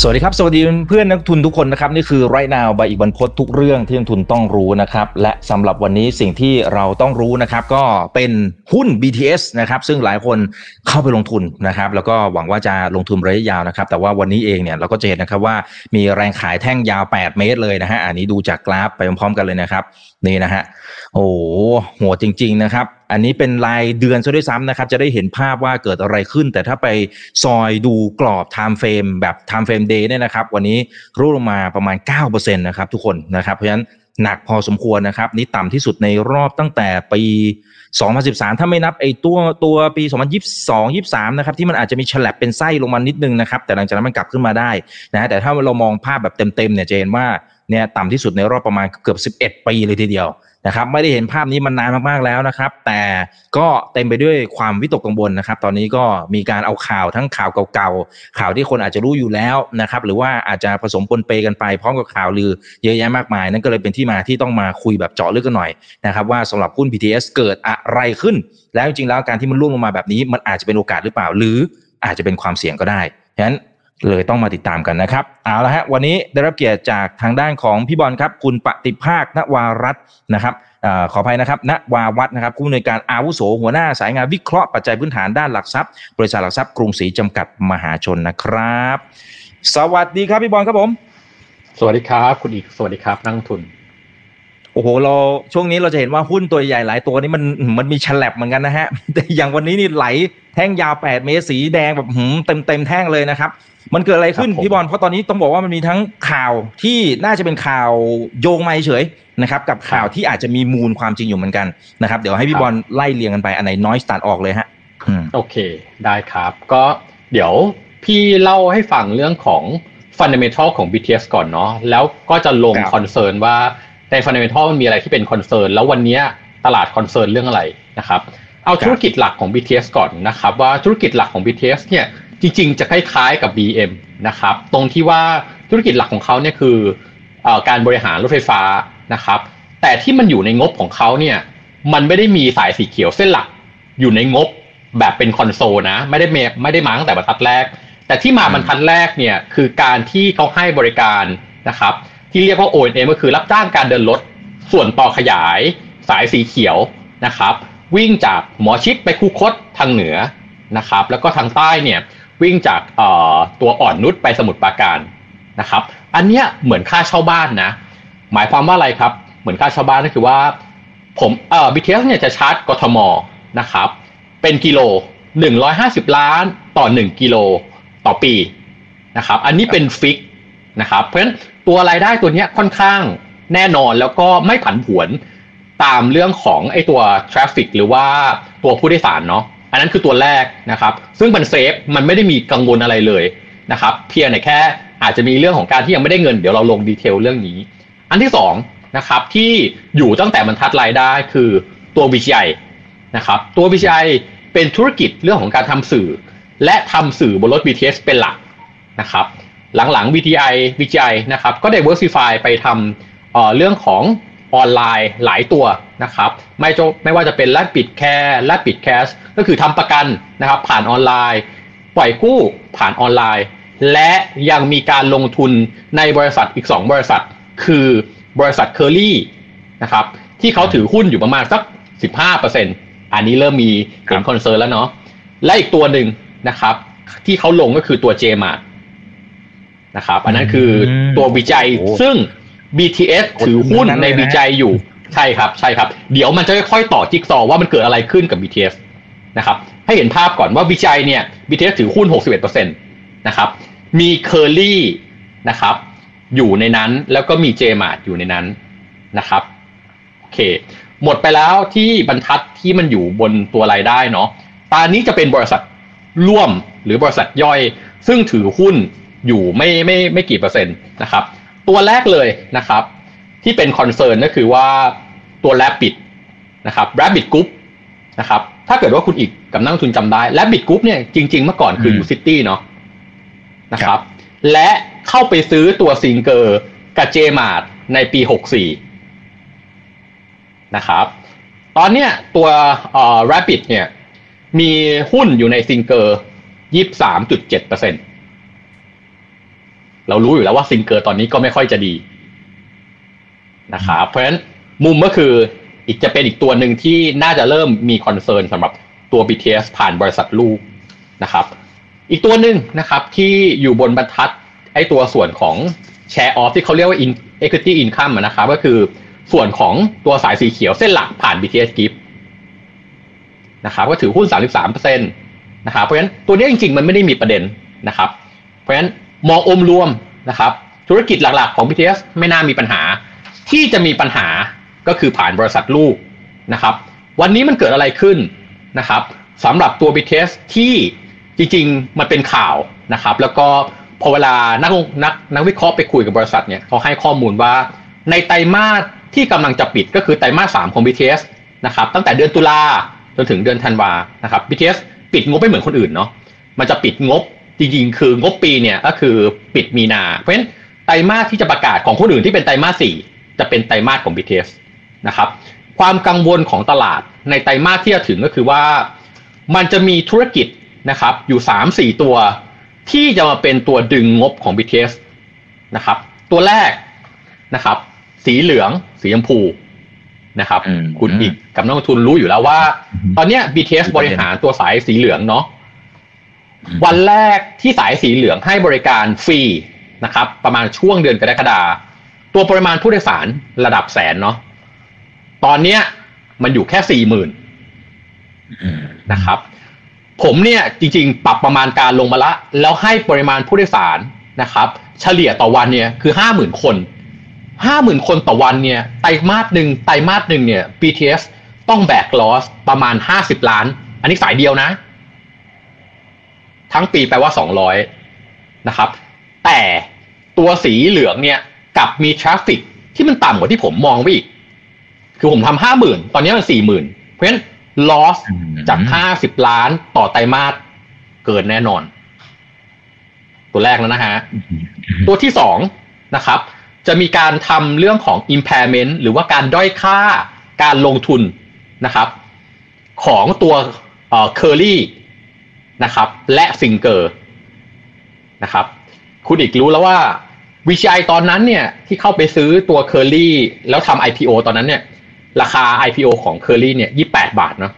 สวัสดีครับ สวัสดีเพื่อนนักทุนทุกคนนะครับ นี่คือไรนาวใบอีกบรรพททุกเรื่องที่นักทุนต้องรู้นะครับ และสำหรับวันนี้สิ่งที่เราต้องรู้นะครับ ก็เป็นหุ้น BTS นะครับ ซึ่งหลายคนเข้าไปลงทุนนะครับ แล้วก็หวังว่าจะลงทุนระยะยาวนะครับ แต่ว่าวันนี้เองเนี่ยเราก็จะเห็นนะครับว่ามีแรงขายแท่งยาว 8 เมตรเลยนะฮะอันนี้ดูจากกราฟไปพร้อมๆกันเลยนะครับ นี่นะฮะโอ้โหโหดจริง ๆ นะครับ อันนี้เป็นรายเดือนซะด้วยซ้ำนะครับ จะได้เห็นภาพว่าเกิดอะไรขึ้น แต่ถ้าไปซอยดูกรอบ time frame แบบ time frame day เนี่ยนะครับ วันนี้ร่วงลงมาประมาณ9%นะครับทุกคนนะครับเพราะฉะนั้นหนักพอสมควรนะครับ นี่ต่ำที่สุดในรอบตั้งแต่ปี 2013 ถ้าไม่นับไอ้ตัวตัวปี 2022 23 นะครับ ที่มันอาจจะมีฉลับเป็นไส้ลงมานิดนึงนะครับ แต่หลังจากนั้นมันกลับขึ้นมาได้นะฮะแต่ถ้าเรามองภาพแบบเต็มๆเนี่ยจะเห็นว่า เนี่ยต่ำที่สุดในรอบประมาณเกือบ 11 ปีเลยทีเดียวนะครับไม่ได้เห็นภาพนี้มันนานมากๆแล้วนะครับ แต่ก็เต็มไปด้วยความวิตกกังวลนะครับ ตอนนี้ก็มีการเอาข่าวทั้งข่าวเก่าๆข่าวที่คนอาจจะรู้อยู่แล้วนะครับ หรือว่าอาจจะผสมปนเปกันไปพร้อมกับข่าวลือเยอะแยะมากมาย นั่นก็เลยเป็นที่มาที่ต้องมาคุยแบบเจาะลึกกันหน่อยนะครับว่าสำหรับหุ้น PTS เกิดอะไรขึ้น แล้วจริงๆแล้วการที่มันร่วงลงมาแบบนี้ มันอาจจะเป็นโอกาสหรือเปล่า หรืออาจจะเป็นความเสี่ยงก็ได้ฉะนั้น เลยต้องมาติดตามกันนะครับเอาละฮะวันนี้ได้รับเกียรติจากทางด้านของพี่บอลครับ คุณปฏิภาคนวารัตน์นะครับอขออภัยนะครับณวาวัฒนะครับผู้อำนวยการอาวุโสหัวหน้าสายงานวิเคราะห์ปัจจัยพื้นฐานด้านหลักทรัพย์บริษัทหลักทรัพย์กรุงศรีจำกัดมหาชนนะครับ สวัสดีครับพี่บอลครับผม สวัสดีครับ คุณอีกสวัสดีครับนักทุน โอ้โหเราช่วงนี้เราจะเห็นว่าหุ้นตัวใหญ่หลายตัวนี้มันมันมีฉลับเหมือนกันนะฮะแต่อย่างวันนี้นี่ไหลแท่งยาว 8 เมตรสีแดงแบบเต็มเต็มแท่งเลยนะครับ มันเกิดอะไรขึ้นพี่บอลเพราะตอนนี้ต้องบอกว่ามันมีทั้งข่าวที่น่าจะเป็นข่าวโยงไม่เฉยนะครับ กับข่าวที่อาจจะมีมูลความจริงอยู่เหมือนกันนะครับ เดี๋ยวให้พี่บอลไล่เรียงกันไปอันไหนน้อยสตาร์ทอนเลยฮะโอเคได้ครับ ก็เดี๋ยวพี่เล่าให้ฟังเรื่องของ fundamental ของ BTS ก่อนเนาะแล้วก็จะลง concern ว่า ใน fundamental มันมีอะไรที่เป็น concern แล้ววันนี้ตลาดคอนเซิร์นเรื่องอะไรนะครับ เอาธุรกิจหลักของ BTS ก่อนนะครับ ว่าธุรกิจหลักของ BTS เนี่ยจริงๆ จะคล้ายๆกับ BM นะครับ ตรงที่ว่าธุรกิจหลักของเขาเนี่ยคือการบริหารรถไฟฟ้านะครับ แต่ที่มันอยู่ในงบของเขาเนี่ยมันไม่ได้มีสายสีเขียวเส้นหลักอยู่ในงบแบบเป็นคอนโซลนะ ไม่ได้ไม่ได้มาตั้งแต่บรรทัดแรก แต่ที่มาบรรทัดแรกเนี่ยคือการที่เขาให้บริการนะครับ ที่เรียกว่า O&M ก็คือรับจ้างการเดินรถส่วนต่อขยาย สายสีเขียวนะครับ วิ่งจากหมอชิดไปคูคตทางเหนือนะครับ แล้วก็ทางใต้เนี่ยวิ่งจากตัวอ่อนนุชไปสมุทรปราการนะครับ อันเนี้ยเหมือนค่าเช่าบ้านนะ หมายความว่าอะไรครับ เหมือนค่าเช่าบ้านก็คือว่า ผมเอ่อ BTS เนี่ยจะชาร์จกทมนะครับ เป็นกิโล 150 ล้านต่อ 1 กิโลต่อปีนะครับ อันนี้เป็น fix นะครับ เพราะฉะนั้น ตัวรายได้ตัวนี้ค่อนข้างแน่นอนแล้วก็ไม่ผันผวนตามเรื่องของไอตัว traffic หรือว่าตัวผู้โดยสารเนาะอันนั้นคือตัวแรกนะครับ ซึ่งมัน safe มันไม่ได้มีกังวลอะไรเลยนะครับ เพียงแต่แค่อาจจะมีเรื่องของการที่ยังไม่ได้เงินเดี๋ยวเราลง detail เรื่องนี้ อันที่2นะครับที่อยู่ตั้งแต่บรรทัดรายได้คือตัว VGI นะครับตัว VGI เป็นธุรกิจเรื่องของการทำสื่อ และทำสื่อบนรถ BTS เป็นหลักนะครับ หลังๆ VTI VGI นะครับก็ diversify ไปทำเรื่องของออนไลน์หลายตัวนะครับไม่จไม่ว่าจะเป็นแลกปิดแคร์แลกปิดแคชก็คือทำประกันนะครับผ่านออนไลน์ ปล่อยกู้ผ่านออนไลน์ และยังมีการลงทุนในบริษัทอีก 2 บริษัท คือบริษัทเคอรี่นะครับที่เขาถือหุ้นอยู่ประมาณสัก 15%อันนี้เริ่มมีเห็น concern แล้วเนาะและอีกตัวหนึ่งนะครับที่เขาลงก็คือตัว Jaymart นะครับ อันนั้นคือตัว VGI ซึ่ง BTS ถือหุ้นใน VGI อยู่ใช่ครับ ใช่ครับ เดี๋ยวมันจะค่อยๆต่อจิ๊กซอว่ามันเกิดอะไรขึ้นกับ BTS นะครับ ให้เห็นภาพก่อนว่า VGI เนี่ย BTS ถือหุ้น 61%นะครับ มีเคอรี่นะครับ อยู่ในนั้นแล้วก็มี Jaymart อยู่ในนั้นนะครับโอเค หมดไปแล้วที่บรรทัดที่มันอยู่บนตัวรายได้เนาะตอนนี้จะเป็นบริษัทร่วมหรือบริษัทย่อย ซึ่งถือหุ้น อยู่ไม่ไม่ไม่กี่เปอร์เซ็นต์นะครับ ตัวแรกเลยนะครับ ที่เป็น concern ก็คือว่าตัว Rabbit นะครับ Rabbit Group นะครับถ้าเกิดว่าคุณอีกกับนักลงทุนจำได้ Rabbit Group เนี่ยจริง ๆ เมื่อก่อนคือ U City เนาะนะครับ และเข้าไปซื้อตัว Singer กับ Jaymart ในปีหกสี่นะครับ ตอนเนี้ยตัวเอ่อ Rabbit เนี่ยมีหุ้นอยู่ใน Singer ยี่สามจุดเจ็ดเปอร์เซ็น เรารู้อยู่แล้วว่า Singer ตอนนี้ก็ไม่ค่อยจะดีนะครับเพราะฉะนั้นมุมก็คืออีกจะเป็นอีกตัวหนึ่งที่น่าจะเริ่มมีคอนเซิร์นสำหรับตัว BTS ผ่านบริษัทลูกนะครับ อีกตัวหนึ่งนะครับที่อยู่บนบรรทัดไอตัวส่วนของ Share Off ที่เขาเรียกว่า Equity Income นะครับก็คือส่วนของตัวสายสีเขียวเส้นหลักผ่าน BTS Gift นะครับก็ถือหุ้น 33%นะครับเพราะฉะนั้นตัวนี้จริงๆ มันไม่ได้มีประเด็นนะครับ เพราะฉะนั้น มองอมรวมนะครับ ธุรกิจหลักๆของ BTS ไม่น่ามีปัญหา ที่จะมีปัญหาก็คือผ่านบริษัทลูกนะครับ วันนี้มันเกิดอะไรขึ้นนะครับสำหรับตัว BTS ที่จริงๆ มันเป็นข่าวนะครับ แล้วก็พอเวลานักนักนักวิเคราะห์ไปคุยกับบริษัทเนี่ยเขาให้ข้อมูลว่าในไตรมาสที่กำลังจะปิดก็คือไตรมาสสามของ BTS นะครับตั้งแต่เดือนตุลาจนถึงเดือนธันวานะครับ BTS ปิดงบไม่เหมือนคนอื่นเนาะมันจะปิดงบ จริงๆ คืองบปีเนี่ยก็คือปิดมีนา เพราะฉะนั้นไตรมาสที่จะประกาศของคนอื่นที่เป็นไตรมาสสี่จะเป็นไตรมาสของ BTS นะครับความกังวลของตลาดในไตรมาสที่จะถึงก็คือว่ามันจะมีธุรกิจนะครับอยู่สามสี่ตัว ที่จะมาเป็นตัวดึงงบของ BTS นะครับตัวแรกนะครับ สีเหลืองสีชมพูนะครับ คุณอีกกับนักลงทุนรู้อยู่แล้วว่า ตอนนี้ BTS บริหารตัวสายสีเหลืองเนาะ วันแรกที่สายสีเหลืองให้บริการฟรีนะครับประมาณช่วงเดือนกรกฎาตัวปริมาณผู้โดยสารระดับแสนเนาะตอนเนี้ยมันอยู่แค่สี่หมื่นนะครับ ผมเนี่ยจริงๆ ปรับประมาณการลงมาละ แล้วให้ปริมาณผู้โดยสารนะครับ เฉลี่ยต่อวันเนี่ยคือห้าหมื่นคนห้าหมื่นคนต่อวันเนี่ยไตรมาสหนึ่งไตรมาสหนึ่งเนี่ย BTS ต้องแบก loss ประมาณห้าสิบล้าน อันนี้สายเดียวนะ ทั้งปีแปลว่าสองร้อยนะครับ แต่ตัวสีเหลืองเนี่ยกับมี traffic ที่มันต่ำกว่าที่ผมมองไว้อีก คือผมทำห้าหมื่นตอนนี้มันสี่หมื่นเพราะฉะนั้น loss จากห้าสิบล้านต่อไตรมาสเกินแน่นอน ตัวแรกแล้วนะฮะ ตัวที่สองนะครับ จะมีการทำเรื่องของ impairment หรือว่าการด้อยค่าการลงทุนนะครับ ของตัวเอ่อ curly นะครับ และซิงเกอร์นะครับคุณอีกรู้แล้วว่า VCI ตอนนั้นเนี่ยที่เข้าไปซื้อตัว Curly แล้วทำ IPO ตอนนั้นเนี่ย ราคา IPO ของ Curly เนี่ยยี่แปดบาทเนาะ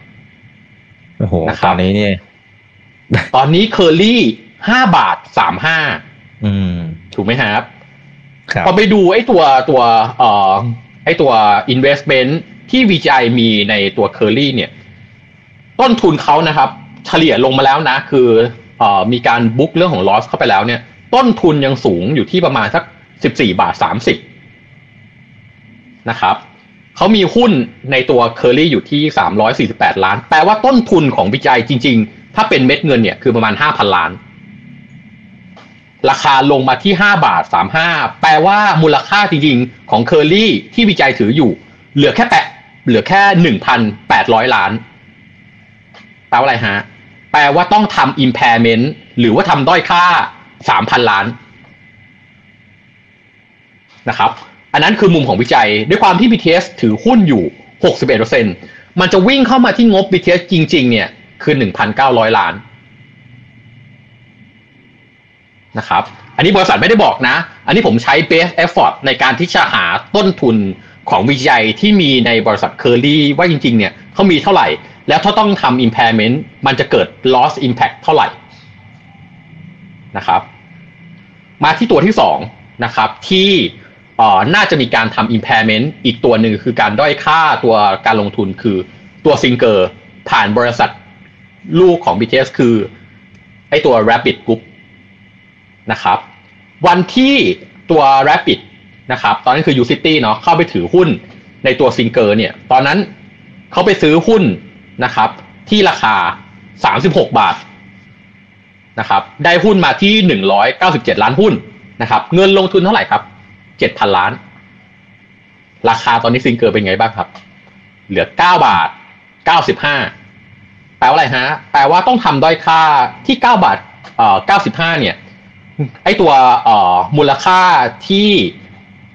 โอ้โหตอนนี้เนี่ย ตอนนี้ Curly ห้าบาทสามห้าอืมถูกไหมครับครับพอไปดูไอ้ตัวตัวเอ่อไอ้ตัว investment ที่ VCI มีในตัว Curly เนี่ย ต้นทุนเขานะครับ เฉลี่ยลงมาแล้วนะ คือเอมีการบุ๊กเรื่องของ loss เข้าไปแล้วเนี่ย ต้นทุนยังสูงอยู่ที่ประมาณสักสิบสี่บาทสามสิบนะครับเขามีหุ้นในตัวเคอรี่อยู่ที่สามร้อยสี่สิบแปดล้าน แปลว่าต้นทุนของวิจัยจริง ๆ ถ้าเป็นเม็ดเงินเนี่ยคือประมาณห้าพันล้าน ราคาลงมาที่ห้าบาทสามห้าแปลว่ามูลค่าจริง ๆ ของเคอรี่ที่วิจัยถืออยู่ เหลือแค่แปะเหลือแค่หนึ่งพันแปดร้อยล้านแปลว่าอะไรฮะ ลว่าต้องทำ impairment หรือว่าทำด้อยค่าสามพันล้านนะครับ อันนั้นคือมุมของวิจัย ด้วยความที่ BTS ถือหุ้นอยู่ 61%มันจะวิ่งเข้ามาที่งบ BTS จริง ๆ เนี่ยคือ 1,900 ล้านนะครับ อันนี้บริษัทไม่ได้บอกนะ อันนี้ผมใช้ base effort ในการที่จะหาต้นทุนของวิจัยที่มีในบริษัทเคอรี่ว่าจริง ๆ เนี่ยเขามีเท่าไหร่ แล้วถ้าต้องทำ impairment มันจะเกิด loss impact เท่าไหร่นะครับ มาที่ตัวที่สองนะครับที่น่าจะมีการทำ impairment อีกตัวหนึ่งคือการด้อยค่าตัวการลงทุนคือตัวซิงเกอร์ผ่านบริษัทลูกของ BTS คือไอตัว Rapid Group นะครับ วันที่ตัว Rapid นะครับ ตอนนั้นคือ Ucity เนาะเข้าไปถือหุ้นในตัวซิงเกอร์เนี่ย ตอนนั้นเขาไปซื้อหุ้น นะครับ ที่ราคา 36 บาทนะครับ ได้หุ้นมาที่หนึ่งร้อยเก้าสิบเจ็ดล้านหุ้นนะครับ เงินลงทุนเท่าไหร่ครับเจ็ดพันล้าน ราคาตอนนี้ Singer เป็นไงบ้างครับ เหลือเก้าบาทเก้าสิบห้าแปลว่าอะไรฮะ แปลว่าต้องทำด้อยค่าที่เก้าบาทเอ่อเก้าสิบห้าเนี่ย ไอตัวเอ่อมูลค่าที่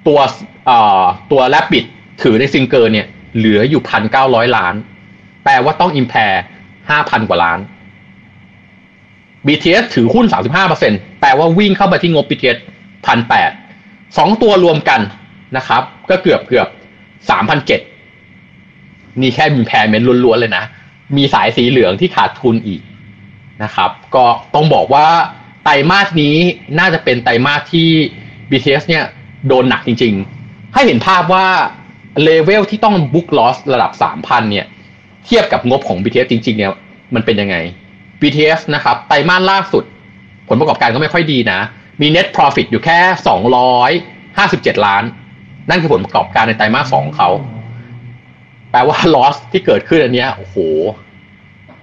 ตัวเอ่อตัว Rabbitถือใน Singer เนี่ย เหลืออยู่พันเก้าร้อยล้าน แปลว่าต้อง impair ห้าพันกว่าล้าน BTS ถือหุ้นสามสิบห้าเปอร์เซ็นแปลว่าวิ่งเข้ามาที่งบ BTS พันแปดสองตัวรวมกันนะครับ ก็เกือบเกือบสามพันเจ็ดนี่แค่ impairment ล้วนๆเลยนะ มีสายสีเหลืองที่ขาดทุนอีกนะครับ ก็ต้องบอกว่าไตรมาสนี้น่าจะเป็นไตรมาสที่ BTS เนี่ยโดนหนักจริงๆ ให้เห็นภาพว่าเลเวลที่ต้องบุ๊กลอสระดับ 3,000 เนี่ย เทียบกับงบของ BTS จริง ๆ เนี่ยมันเป็นยังไง BTS นะครับไตรมาสล่าสุด ผลประกอบการก็ไม่ค่อยดีนะ มี net profit อยู่แค่ 257 ล้าน นั่นคือผลประกอบการในไตรมาสสองเขา แปลว่า loss ที่เกิดขึ้นอันเนี้ยโอ้โห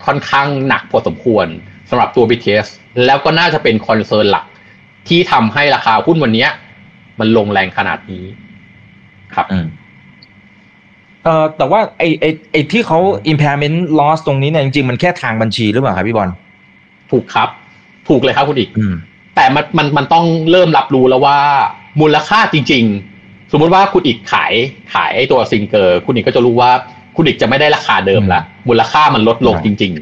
ค่อนข้างหนักพอสมควรสำหรับตัว BTS แล้วก็น่าจะเป็น concern หลัก ที่ทำให้ราคาหุ้นวันนี้มันลงแรงขนาดนี้ ครับอ เอ่อแต่ว่าไอไอไอที่เขา impairment loss ตรงนี้เนี่ยจริงๆ มันแค่ทางบัญชีหรือเปล่าครับพี่บอลถูกครับ ถูกเลยครับคุณอีกอืมแต่มันมันมันต้องเริ่มรับรู้แล้วว่ามูลค่าจริง ๆ สมมุติว่าคุณอีกขายขายไอ้ตัว Singer คุณอีกก็จะรู้ว่าคุณอีกจะไม่ได้ราคาเดิมละมูลค่ามันลดลงจริง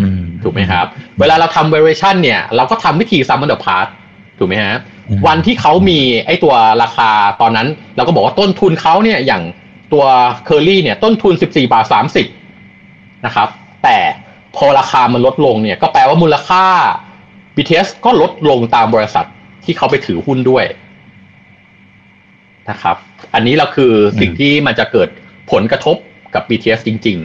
อืมๆถูกไหมครับ เวลาเราทำ valuation เนี่ย เราก็ทำวิธี sum of the parts ถูกไหมฮะอืมวันที่เขามีไอ้ตัวราคาตอนนั้น เราก็บอกว่าต้นทุนเขาเนี่ยอย่าง ตัวเคอรี่เนี่ยต้นทุน 14 บาท 30 นะครับ แต่พอราคามันลดลงเนี่ย ก็แปลว่ามูลค่า BTS ก็ลดลงตามบริษัทที่เขาไปถือหุ้นด้วยนะครับ อันนี้เราคือสิ่งที่มันจะเกิดผลกระทบกับ BTS จริง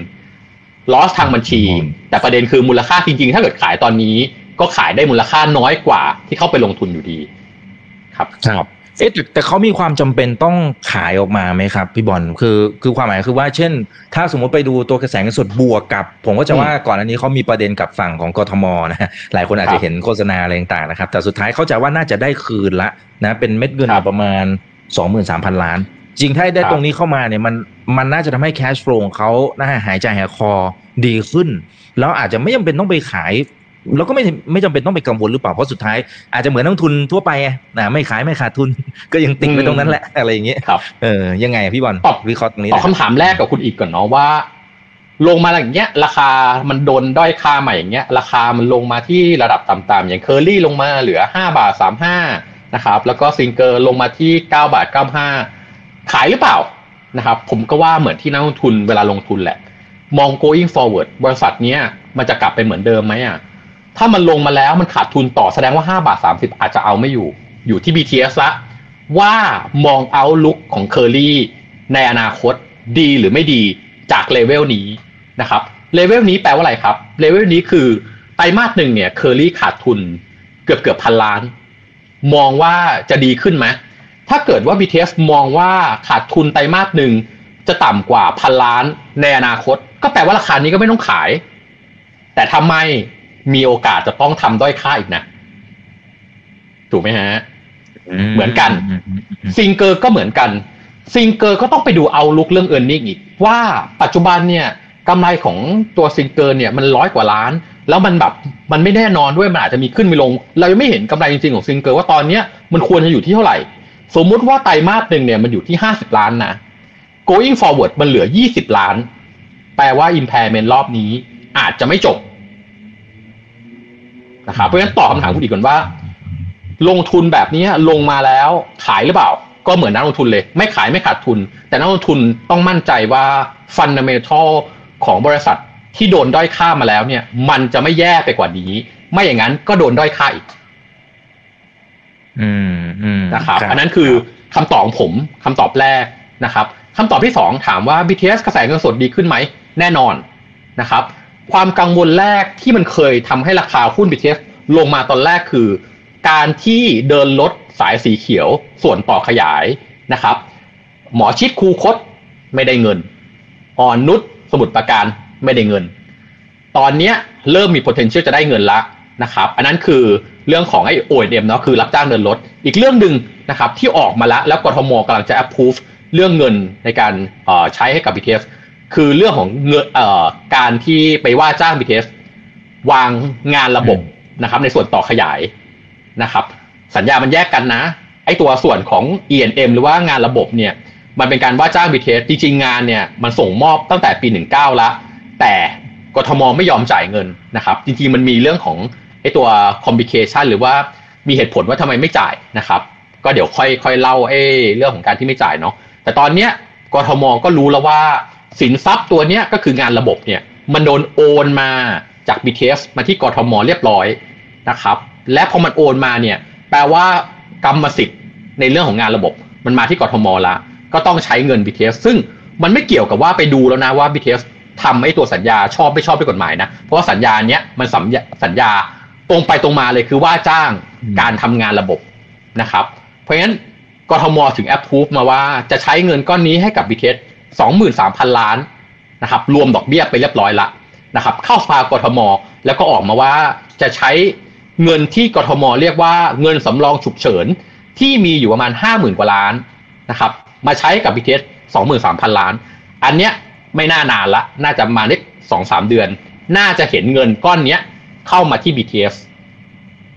ๆ loss ทางบัญชี แต่ประเด็นคือมูลค่าจริง ๆ ถ้าเกิดขายตอนนี้ ก็ขายได้มูลค่าน้อยกว่าที่เข้าไปลงทุนอยู่ดี ครับ ครับ เอ๊ะแต่แต่เขามีความจำเป็นต้องขายออกมาไหมครับ พี่บอลคือคือความหมายคือว่าเช่น ถ้าสมมติไปดูตัวกระแสเงินสดบวกกับ ผมก็จะว่าก่อนอันนี้เขามีประเด็นกับฝั่งของกทมนะฮะหลายคนอาจครัจะบเห็นโฆษณาอะไรต่างๆนะครับ แต่สุดท้ายเข้าใจว่าน่าจะได้คืนละนะเป็นเม็ดเงินครับประมาณ 23,000 ล้าน จริงถ้าได้ครับตรงนี้เข้ามาเนี่ยมันมันน่าจะทำให้แคชฟลูของเขาน่าหายใจหายคอดีขึ้น แล้วอาจจะไม่จำเป็นต้องไปขาย แล้วก็ไม่ไม่จำเป็นต้องไปกังวลหรือเปล่าเพราะสุดท้ายอาจจะเหมือนนักลงทุนทั่วไปไงนะไม่ขายไม่ขาดทุน ก็ยังติดไปตรงนั้นแหละอะไรอย่างเงี้ยครับเออยังไไงพี่บอลตอบวิเคราะห์ตรงนี้ตอบนะคำถามแรกกับคุณอีกก่อนเนาะว่า ลงมาอย่างเงี้ย ราคามันโดนด้อยค่ามาอย่างเงี้ย ราคามันลงมาที่ระดับต่ำๆอย่างเคอรี่ลงมาเหลือห้าบาทสามห้านะครับแล้วก็ Singer ลงมาที่เก้าบาทเก้าห้าขายหรือเปล่านะครับผมก็ว่าเหมือนที่นักลงทุนเวลาลงทุนแหละ มอง going forward บริษัทเนี้ยมันจะกลับไปเหมือนเดิมไหมอะ ถ้ามันลงมาแล้วมันขาดทุนต่อแสดงว่า 5 บาท 30 อาจจะเอาไม่อยู่ อยู่ที่ BTS ละว่ามอง outlook ของเคอรี่ในอนาคตดีหรือไม่ดีจากเลเวลนี้นะครับเลเวลนี้แปลว่าอะไรครับเลเวลนี้คือไตรมาสหนึ่งเนี่ยเคอรี่ขาดทุนเกือบเกือบพันล้าน มองว่าจะดีขึ้นไหมถ้าเกิดว่า BTS มองว่าขาดทุนไตรมาสหนึ่งจะต่ำกว่าพันล้านในอนาคต ก็แปลว่าราคานี้ก็ไม่ต้องขาย แต่ถ้าไม มีโอกาสจะต้องทำด้อยค่าอีกนะถูกไหมฮะ เหมือนกัน ซิงเกอร์ก็เหมือนกันซิงเกอร์ก็ต้องไปดู outlook เรื่อง earning อีก ว่าปัจจุบันเนี่ยกำไรของตัวซิงเกอร์เนี่ยมันร้อยกว่าล้าน แล้วมันแบบมันไม่แน่นอนด้วยมันอาจจะมีขึ้นมีลง เรายังไม่เห็นกำไรจริงๆของซิงเกอร์ว่าตอนเนี้ยมันควรจะอยู่ที่เท่าไหร่ สมมุติว่าไตรมาสหนึ่งเนี่ยมันอยู่ที่ห้าสิบล้านนะ going forward มันเหลือยี่สิบล้าน แปลว่า impairment รอบนี้อาจจะไม่จบ นะครับเพราะฉะนั้นตอบคำถามคุณอีกก่อนว่า ลงทุนแบบนี้ลงมาแล้วขายหรือเปล่า ก็เหมือนนักลงทุนเลย ไม่ขายไม่ขาดทุน แต่นักลงทุนต้องมั่นใจว่าฟัน d a m e n t a l ของบริษัทที่โดนด้อยค่ามาแล้วเนี่ย มันจะไม่แย่ไปกว่านี้ ไม่อย่างนั้นก็โดนด้อยค่าอีกอืมอืมนะครับอันนั้นคือคำตอบของผมคำตอบแรกนะครับคำตอบที่สองถามว่า BTS กระแสเงินสดดีขึ้นไหม แน่นอนนะครับ ความกังวลแรกที่มันเคยทำให้ราคาหุ้น BTS ลงมาตอนแรกคือ การที่เดินรถสายสีเขียวส่วนต่อขยายนะครับ หมอชิดคูคตไม่ได้เงิน อ่อนนุชสมุดประการไม่ได้เงิน ตอนนี้เริ่มมี potential จะได้เงินละนะครับ อันนั้นคือเรื่องของไอ้ O&M เนาะคือรับจ้างเดินรถ อีกเรื่องหนึ่งนะครับที่ออกมาแล้วแล้วกทมกำลังจะ approve เรื่องเงินในการใช้ให้กับ BTS คือเรื่องของเงินเอ่อการที่ไปว่าจ้าง BTS วางงานระบบนะครับ ในส่วนต่อขยายนะครับ สัญญามันแยกกันนะ ไอ้ตัวส่วนของ E&M หรือว่างานระบบเนี่ย มันเป็นการว่าจ้าง BTS จริงๆงานเนี่ยมันส่งมอบตั้งแต่ปี 19 ละ แต่กทมไม่ยอมจ่ายเงินนะครับ จริงๆมันมีเรื่องของไอ้ตัว complication หรือว่ามีเหตุผลว่าทำไมไม่จ่ายนะครับ ก็เดี๋ยวค่อยค่อยเล่าไอ้เรื่องของการที่ไม่จ่ายเนาะแต่ตอนเนี้ยกทมก็รู้แล้วว่า สินทรัพย์ตัวเนี้ยก็คืองานระบบเนี่ยมันโดนโอนมาจาก BTS มาที่กรทมเรียบร้อยนะครับและพอมันโอนมาเนี่ยแปลว่ากรรมสิทธิ์ในเรื่องของงานระบบ มันมาที่กรทมละก็ต้องใช้เงิน BTS ซึ่งมันไม่เกี่ยวกับว่าไปดูแล้วนะว่า BTS ทำไอ้ตัวสัญญาชอบไม่ชอบด้วยกฎหมายนะเพราะว่าสัญญาเนี้ยมันสัญญาสัญญาตรงไปตรงมาเลยคือว่าจ้างการทำงานระบบนะครับ เพราะฉะนั้นกทมถึงแอปพูฟมาว่าจะใช้เงินก้อนนี้ให้กับ BTS 23,000 ล้านนะครับรวมดอกเบี้ยไปเรียบร้อยละนะครับเข้าสภากทม แล้วก็ออกมาว่าจะใช้เงินที่กทม เรียกว่าเงินสำรองฉุกเฉินที่มีอยู่ประมาณ 50,000 กว่าล้านนะครับมาใช้กับ BTS 23,000 ล้าน อันเนี้ยไม่น่านานละ น่าจะมาได้สองสามเดือน น่าจะเห็นเงินก้อนเนี้ยเข้ามาที่ BTS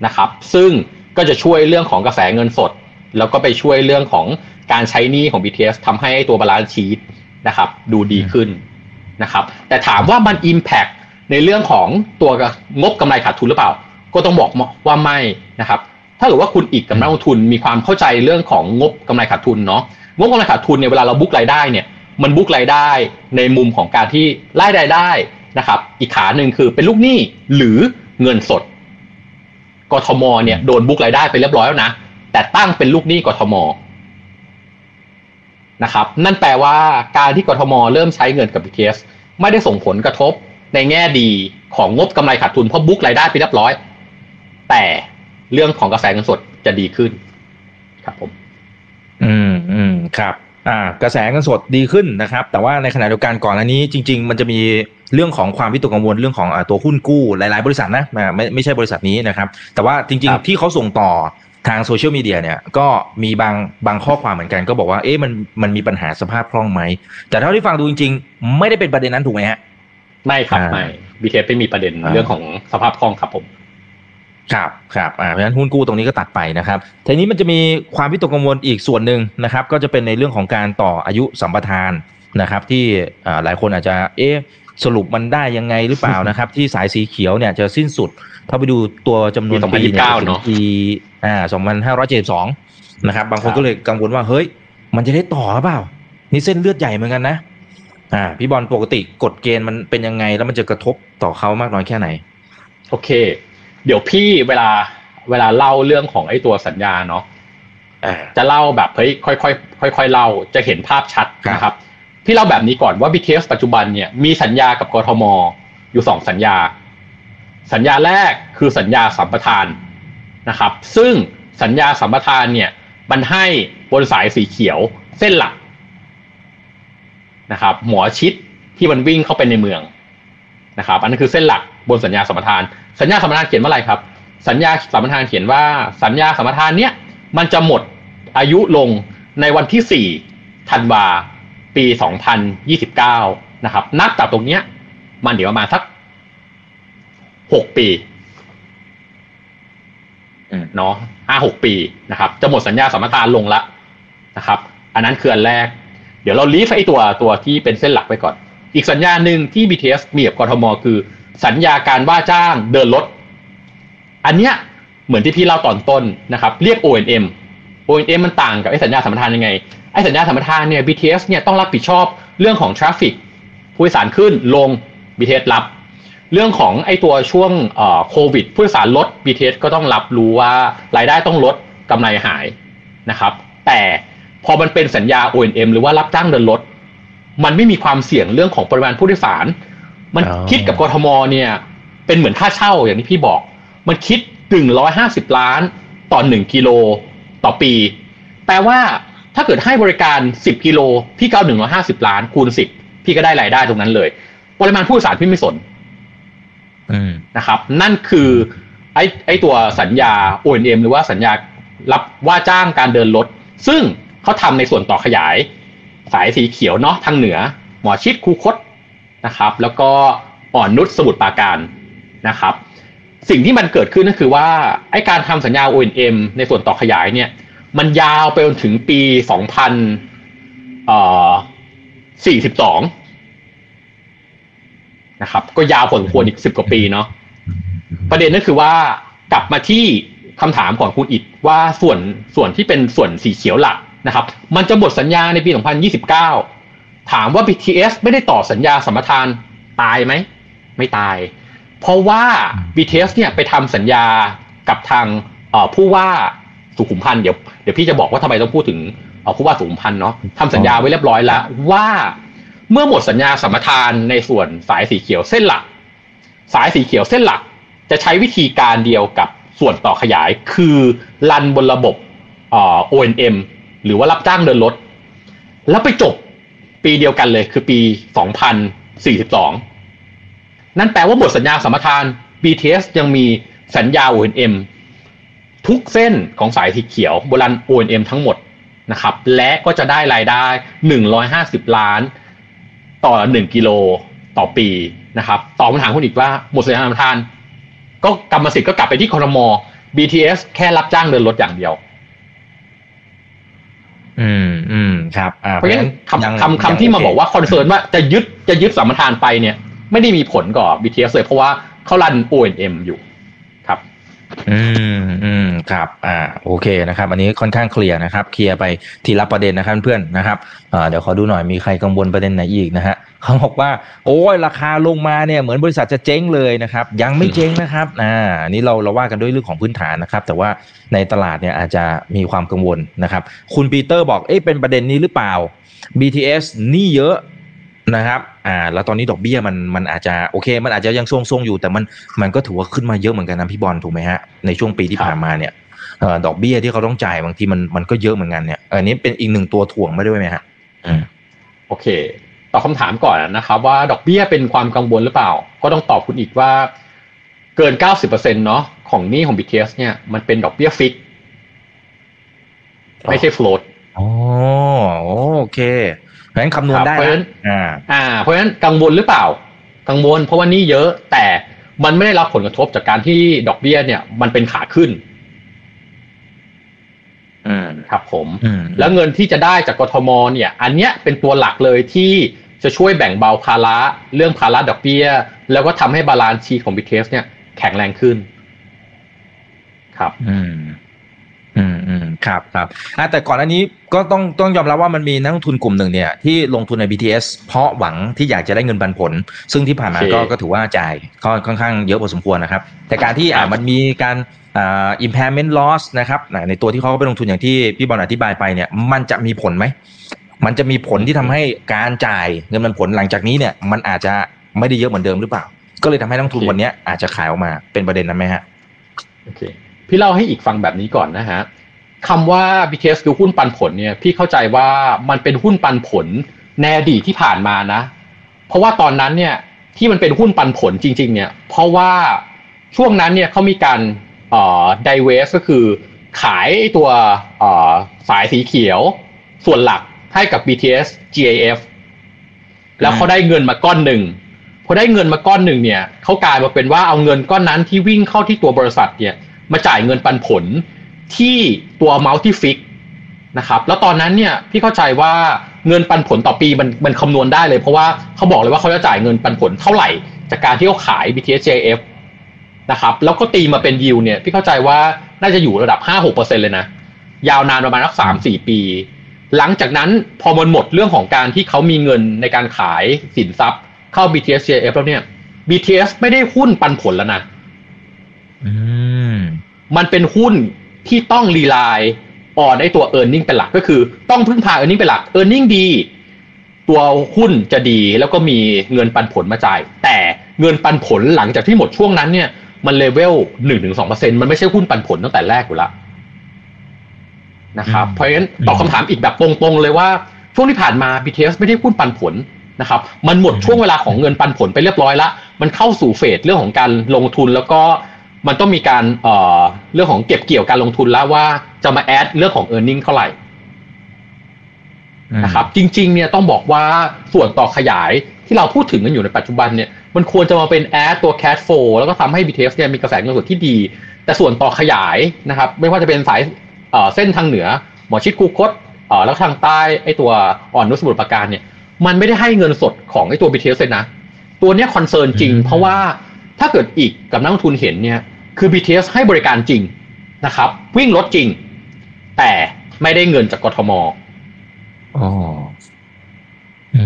นะครับ ซึ่งก็จะช่วยเรื่องของกระแสเงินสด แล้วก็ไปช่วยเรื่องของการใช้หนี้ของ BTS ทำให้ตัว balance sheet นะครับ ดูดีขึ้นนะครับ แต่ถามว่ามัน Impact ในเรื่องของตัวงบกำไรขาดทุนหรือเปล่า ก็ต้องบอกว่าไม่นะครับ ถ้าเกิดว่าคุณอีกกับนักลงทุนมีความเข้าใจเรื่องของงบกำไรขาดทุนเนาะงบกำไรขาดทุนเนี่ยเวลาเรา book รายได้เนี่ยมันบุ๊กรายได้ในมุมของการที่รายได้นะครับ อีกขาหนึ่งคือเป็นลูกหนี้หรือเงินสดกทมเนี่ยโดนบุ๊กรายได้ไปเรียบร้อยแล้วนะแต่ตั้งเป็นลูกหนี้กทม นะครับ นั่นแปลว่าการที่กทมเริ่มใช้เงินกับ BTS ไม่ได้ส่งผลกระทบในแง่ดีของงบกำไรขาดทุนเพราะบุ๊กรายได้ไปเรียบร้อย แต่เรื่องของกระแสเงินสดจะดีขึ้น ครับผม อืมอืมครับ อ่ากระแสเงินสดดีขึ้นนะครับ แต่ว่าในขณะเดียวกันก่อนอันนี้จริง ๆ มันจะมีเรื่องของความวิตกกังวลเรื่องของอตัวหุ้นกู้หลาย ๆ บริษัทนะไม่ไม่ใช่บริษัทนี้นะครับ แต่ว่าจริง ๆ ที่เขาส่งต่อ ทางโซเชียลมีเดียเนี่ยก็มีบางบางข้อความเหมือนกันก็บอกว่าเอ๊ะมันมันมีปัญหาสภาพคล่องไหม แต่เท่าที่ฟังดูจริง ๆ ไม่ได้เป็นประเด็นนั้นถูกไหมฮะ ไม่ครับไม่ BTS ไม่มีประเด็นเรื่องของสภาพคล่องครับผมครับครับอ่าเพราะฉะนั้นหุ้นกู้ตรงนี้ก็ตัดไปนะครับทีนี้มันจะมีความวิตกกังวลอีกส่วนหนึ่งนะครับ ก็จะเป็นในเรื่องของการต่ออายุสัมปทานนะครับ ที่อ่าหลายคนอาจจะเอ๊ะสรุปมันได้ยังไงหรือเปล่านะครับ ที่สายสีเขียวเนี่ยจะสิ้นสุด ถ้าไปดูตัวจำนวนปีเนี่ยถึงปีอ่าสองพันห้าร้อยเจ็ดสองนะครับ บางคนก็เลยกังวลว่าเฮ้ย มันจะได้ต่อหรือเปล่า นี่เส้นเลือดใหญ่เหมือนกันนะ อ่า พี่บอลปกติกฎเกณฑ์มันเป็นยังไง แล้วมันจะกระทบต่อเขามากน้อยแค่ไหน โอเค เดี๋ยวพี่เวลาเวลาเล่าเรื่องของไอ้ตัวสัญญาเนาะจะเล่าแบบเฮ้ยค่อยๆค่อยๆเล่าจะเห็นภาพชัดนะครับ พี่เล่าแบบนี้ก่อนว่า BTS ปัจจุบันเนี่ยมีสัญญากับกทมอยู่สองสัญญา สัญญาแรกคือสัญญาสัมปทานนะครับ ซึ่งสัญญาสัมปทานเนี่ยมันให้บนสายสีเขียวเส้นหลักนะครับ หมอชิดที่มันวิ่งเข้าไปในเมืองนะครับ อันนั้นคือเส้นหลักบนสัญญาสัมปทาน สัญญาสัมปทานเขียนว่าอะไรครับ สัญญาสัมปทานเขียนว่าสัญญาสัมปทานเนี้ยมันจะหมดอายุลงในวันที่สี่ธันวา ปีสองพันยี่สิบเก้านะครับ นับจากตรงเนี้ยมันเดี๋ยวประมาณสัก หกปีเนาะห้าหกปีนะครับ จะหมดสัญญาสัมปทานลงละนะครับ อันนั้นคืออันแรก เดี๋ยวเราลีฟไอตัวตัวที่เป็นเส้นหลักไปก่อน อีกสัญญาหนึ่งที่ BTS มีกับกทมคือ สัญญาการว่าจ้างเดินรถ อันเนี้ยเหมือนที่พี่เล่าตอนต้นนะครับ เรียก O&M O&M มันต่างกับไอสัญญาสัมปทานยังไง ไอสัญญาสัมปทานเนี่ย BTS เนี่ยต้องรับผิดชอบเรื่องของทราฟฟิกผู้โดยสารขึ้นลง BTS รับ เรื่องของไอ้ตัวช่วงโควิดผู้โดยสารลด BTS ก็ต้องรับรู้ว่ารายได้ต้องลดกำไรหายนะครับ แต่พอมันเป็นสัญญา O&M หรือว่ารับจ้างเดินรถมันไม่มีความเสี่ยงเรื่องของปริมาณผู้โดยสาร มันคิดกับกทมเนี่ย เป็นเหมือนค่าเช่าอย่างที่พี่บอก มันคิดหนึ่งร้อยห้าสิบล้านต่อหนึ่งกิโลต่อปี แปลว่าถ้าเกิดให้บริการสิบกิโล พี่ก็เอาหนึ่งร้อยห้าสิบล้านคูณสิบพี่ก็ได้รายได้ตรงนั้นเลย ปริมาณผู้โดยสารพี่ไม่สน นะครับ นั่นคือไอ้ไอ้ตัวสัญญา O&M หรือว่าสัญญารับว่าจ้างการเดินรถ ซึ่งเขาทำในส่วนต่อขยาย สายสีเขียวเนาะทางเหนือ หมอชิดคูคตนะครับ แล้วก็อ่อนนุชสมุทรปราการนะครับ สิ่งที่มันเกิดขึ้นก็คือว่าไอ้การทำสัญญา O&M ในส่วนต่อขยายเนี่ย มันยาวไปจนถึงปีเอ่อสี่สิบสอง นะครับ ก็ยาวพอสมควรอีกสิบกว่าปีเนาะประเด็นนั่นคือว่ากลับมาที่คำถามของคุณอิดว่าส่วนส่วนที่เป็นส่วนสีเขียวหลักนะครับ มันจะหมดสัญญาในปี 2029 ถามว่า BTS ไม่ได้ต่อสัญญาสัมปทานตายไหม ไม่ตาย เพราะว่า BTS เนี่ยไปทำสัญญากับทางผู้ว่าสุขุมพันธ์เดี๋ยวเดี๋ยวพี่จะบอกว่าทำไมต้องพูดถึงผู้ว่าสุขุมพันธ์เนาะทำสัญญาไว้เรียบร้อยแล้วว่า เมื่อหมดสัญญาสัมปทานในส่วนสายสีเขียวเส้นหลัก สายสีเขียวเส้นหลัก จะใช้วิธีการเดียวกับส่วนต่อขยายคือรันบนระบบ O&M หรือว่ารับจ้างเดินรถ แล้วไปจบปีเดียวกันเลยคือปี 2042 นั่นแปลว่าหมดสัญญาสัมปทาน BTS ยังมีสัญญา O&M ทุกเส้นของสายสีเขียวบนรัน O&M ทั้งหมดนะครับ และก็จะได้รายได้ 150 ล้าน ต่อ1กิโลต่อปีนะครับตอบคำถามคุณอีกว่าหมดสัญญาสัมปทานก็กรรมสิทธิ์ก็กลับไปที่คอรมอ BTS แค่รับจ้างเดินรถอย่างเดียว อืมอืมครับเพราะฉะนั้นคำคำคำที่มาบอกว่าคอนเซิร์นว่าจะยึดจะยึดสัมปทานไปเนี่ย ไม่ได้มีผลกับ BTS เลยเพราะว่าเขารัน O&M อยู่ ครับ อืมอืม ครับ อ่า โอเคนะครับ อันนี้ค่อนข้างเคลียร์นะครับ เคลียร์ไปทีละประเด็นนะครับเพื่อนนะครับอ่าเดี๋ยวขอดูหน่อย มีใครกังวลประเด็นไหนอีกนะฮะเขาบอกว่า โอ้ยราคาลงมาเนี่ย เหมือนบริษัทจะเจ๊งเลยนะครับ ยังไม่เจ๊งนะครับ อ่า นี่เราเราว่ากันด้วยเรื่องของพื้นฐานนะครับ แต่ว่าในตลาดเนี่ยอาจจะมีความกังวลนะครับ คุณปีเตอร์บอก เอ๊ะเป็นประเด็นนี้หรือเปล่า BTS นี่เยอะ นะครับอ่าแล้วตอนนี้ดอกเบี้ยมันมันอาจจะโอเค มันอาจจะยังทรงๆอยู่ แต่มันมันก็ถือว่าขึ้นมาเยอะเหมือนกันนะพี่บอลถูกไหมฮะในช่วงปีที่ผ่านมาเนี่ยเอ่อดอกเบี้ยที่เขาต้องจ่ายบางทีมันมันก็เยอะเหมือนกันเนี่ยอันนี้เป็นอีกหนึ่งตัวถ่วงมาด้วยไหมฮะอืมโอเคตอบคำถามก่อนนะครับ ว่าดอกเบี้ยเป็นความกังวลหรือเปล่า ก็ต้องตอบคุณอีกว่าเกิน90%เนาะของหนี้ของ BTS เนี่ยมันเป็นดอกเบี้ยฟิกไม่ใช่ float อ๋อโอเค เพราะฉะนั้นคำนวณได้เพราะฉะนั้นอ่าอ่า เพราะฉะนั้นกังวลหรือเปล่า กังวลเพราะว่าหนี้เยอะแต่มันไม่ได้รับผลกระทบจากการที่ดอกเบี้ยเนี่ยมันเป็นขาขึ้นอืมครับผมอืมแล้วเงินที่จะได้จากกทมเนี่ย อันเนี้ยเป็นตัวหลักเลยที่จะช่วยแบ่งเบาภาระเรื่องภาระดอกเบี้ย แล้วก็ทำให้ balance sheet ของ BTS เนี่ยแข็งแรงขึ้น ครับ อืม อืมอืม ครับครับอะแต่ก่อนอันนี้ก็ต้องต้องยอมรับว่ามันมีนักลงทุนกลุ่มหนึ่งเนี่ยที่ลงทุนใน BTS เพราะหวังที่อยากจะได้เงินปันผล ซึ่งที่ผ่านมาโอเคก็ก็ถือว่าจ่ายก็ค่อนข้างเยอะพอสมควรนะครับ แต่การที่อ่าครับมันมีการอ่า impairment loss นะครับในในตัวที่เขาไปลงทุนอย่างที่พี่บอลอธิบายไปเนี่ยมันจะมีผลไหมมันจะมีผลที่ทำให้การจ่ายเงินปันผลหลังจากนี้เนี่ยมันอาจจะไม่ได้เยอะเหมือนเดิมหรือเปล่า ก็เลยทำให้นักลงทุนวันเนี้ยอาจจะขายออกมาเป็นประเด็นนั้นไหมฮะโอเคพี่เล่าให้อีกฟังแบบนี้ก่อนนะฮะ คำว่า BTS คือหุ้นปันผลเนี่ยพี่เข้าใจว่ามันเป็นหุ้นปันผลในอดีตที่ผ่านมานะ เพราะว่าตอนนั้นเนี่ยที่มันเป็นหุ้นปันผลจริง ๆ เนี่ย เพราะว่าช่วงนั้นเนี่ยเขามีการเอ่อ divest ก็คือขายตัวเอ่อสายสีเขียวส่วนหลักให้กับ BTS GAF แล้วเขาได้เงินมาก้อนหนึ่งพอได้เงินมาก้อนหนึ่งเนี่ยเขากลายมาเป็นว่าเอาเงินก้อนนั้นที่วิ่งเข้าที่ตัวบริษัทเนี่ยมาจ่ายเงินปันผล ที่ตัวเมาส์ที่ฟิกนะครับแล้วตอนนั้นเนี่ยพี่เข้าใจว่าเงินปันผลต่อปีมันมันคำนวณได้เลย เพราะว่าเขาบอกเลยว่าเขาจะจ่ายเงินปันผลเท่าไหร่ จากการที่เขาขาย BTS JF นะครับแล้วก็ตีมาเป็นยิวเนี่ยพี่เข้าใจว่าน่าจะอยู่ระดับ 5-6%เลยนะ ยาวนานประมาณสักสามสี่ปี หลังจากนั้นพอมันหมดเรื่องของการที่เขามีเงินในการขายสินทรัพย์ เข้า BTS JF แล้วเนี่ย BTS ไม่ได้หุ้นปันผลแล้วนะอืมมันเป็นหุ้น ที่ต้องรีไลน์ออนไอตัว e a r n i n g เป็นหลักก็คือต้องพึ่งพา e a r n i n g เป็นหลัก earning ดี ตัวหุ้นจะดีแล้วก็มีเงินปันผลมาจ่าย แต่เงินปันผลหลังจากที่หมดช่วงนั้นเนี่ยมันเลเวลหนึ่งถึงสองเปอร์เซ็นมันไม่ใช่หุ้นปันผลตั้งแต่แรกอยู่แล้วนะครับอืมเพราะฉะนั้นตอบคำถามอีกแบบตรงๆเลยว่าช่วงที่ผ่านมา BTS ไม่ได้หุ้นปันผลนะครับมันหมดช่วงเวลาของเงินปันผลไปเรียบร้อยแล้วมันเข้าสู่เฟสเรื่องของการลงทุนแล้วก็ มันต้องมีการเอ่อเรื่องของเก็บเกี่ยวการลงทุนแล้วว่าจะมาแอดเรื่องของ e a r n i n g เท่าไหร่นะครับจริงๆเนี่ยต้องบอกว่าส่วนต่อขยายที่เราพูดถึงกันอยู่ในปัจจุบันเนี่ยมันควรจะมาเป็นแอดตัว cash flow แล้วก็ทำให้ BTS เนี่ยมีกระแสเงินสดที่ดี แต่ส่วนต่อขยายนะครับไม่ว่าจะเป็นสายเอ่อเส้นทางเหนือ หมอชิดคูคตเออแล้วทางใต้ไอ้ตัวอ่อนนุสมุทรปราการเนี่ยมันไม่ได้ให้เงินสดของไอ้ตัว BTS เลยนะ ตัวเนี้ยคอนเซิร์นจริง เพราะว่า ถ้าเกิดอีกกับนักลงทุนเห็นเนี่ยคือ BTS ให้บริการจริงนะครับ วิ่งรถจริง แต่ไม่ได้เงินจากกทมอ๋อ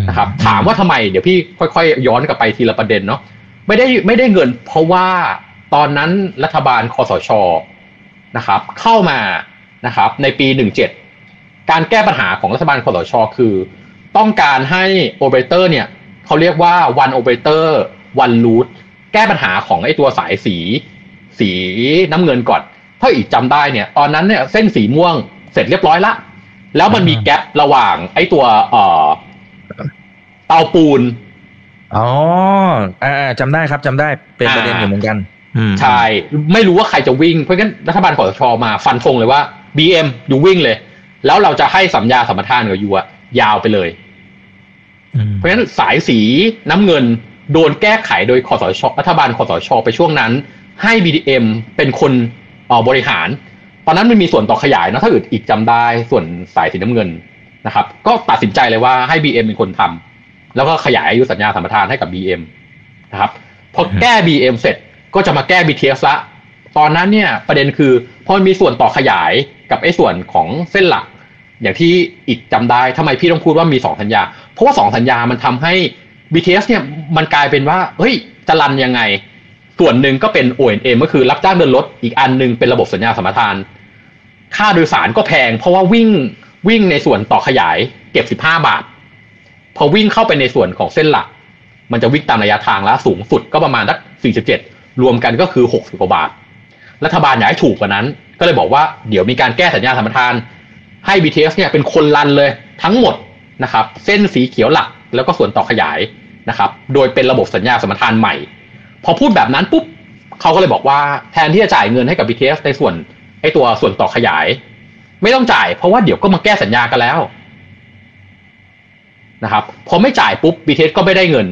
นะครับ ถามว่าทำไม เดี๋ยวพี่ค่อยๆย้อนกลับไปทีละประเด็นเนาะไม่ได้ไม่ได้เงิน เพราะว่าตอนนั้นรัฐบาลคอสชนะครับ เข้ามานะครับ ในปีหนึ่งเจ็ดการแก้ปัญหาของรัฐบาลคอสชคือ ต้องการให้โอเปอเรเตอร์เนี่ยเขาเรียกว่า one operator one route แก้ปัญหาของไอ้ตัวสายสี สีน้ำเงินก่อน ถ้าอีกจำได้เนี่ย ตอนนั้นเนี่ยเส้นสีม่วงเสร็จเรียบร้อยละ แล้วมันมีแกลบระหว่างไอ้ตัวเอ่อเตาปูน อ๋ออ่าจำได้ครับจำได้เป็นประเด็นอยู่เหมือนกันอืมใช่ ไม่รู้ว่าใครจะวิ่ง เพราะงั้นรัฐบาลคอสชมาฟันธงเลยว่า BM อยู่วิ่งเลย แล้วเราจะให้สัญญาสัมปทานกับยูอะยาวไปเลยอืมเพราะฉะนั้นสายสีน้ำเงิน โดนแก้ไขโดยคอสชรัฐบาลคอสชไปช่วงนั้น ให้ BDM เป็นคนบริหาร ตอนนั้นมันมีส่วนต่อขยายนะถ้าเกิดอีกจำได้ส่วนสายสีน้ำเงินนะครับ ก็ตัดสินใจเลยว่าให้ BM เป็นคนทำแล้วก็ขยายอายุสัญญาสัมปทานให้กับ BM นะครับพอแก้ BM เสร็จก็จะมาแก้ BTS ละตอนนั้นเนี่ยประเด็นคือพอมันมีส่วนต่อขยายกับไอ้ส่วนของเส้นหลัก อย่างที่อีกจำได้ทำไมพี่ต้องพูดว่ามีสองสัญญา เพราะว่าสองสัญญามันทำให้ BTS เนี่ยมันกลายเป็นว่าเฮ้ยจะรันยังไง ส่วนหนึ่งก็เป็น O&M ก็คือรับจ้างเดินรถอีกอันหนึงเป็นระบบสัญญาสมปทาน ค่าโดยสารก็แพง เพราะว่าวิ่งวิ่งในส่วนต่อขยายเก็บ 15 บาท พอวิ่งเข้าไปในส่วนของเส้นหลัก มันจะวิ่งตามระยะทางแล้วสูงสุดก็ประมาณสัก47 รวมกันก็คือ 60กว่าบาท รัฐบาลอยากให้ถูกกว่านั้น ก็เลยบอกว่าเดี๋ยวมีการแก้สัญญาสัมปทาน ให้ BTS เนี่ยเป็นคนรันเลยทั้งหมดนะครับ เส้นสีเขียวหลักแล้วก็ส่วนต่อขยาย นะครับ โดยเป็นระบบสัญญาสมปทานใหม่ พอพูดแบบนั้นปุ๊บเขาก็เลยบอกว่าแทนที่จะจ่ายเงินให้กับ BTS ในส่วนไอตัวส่วนต่อขยาย ไม่ต้องจ่าย เพราะว่าเดี๋ยวก็มาแก้สัญญากันแล้วนะครับพอไม่จ่ายปุ๊บ BTS ก็ไม่ได้เงิน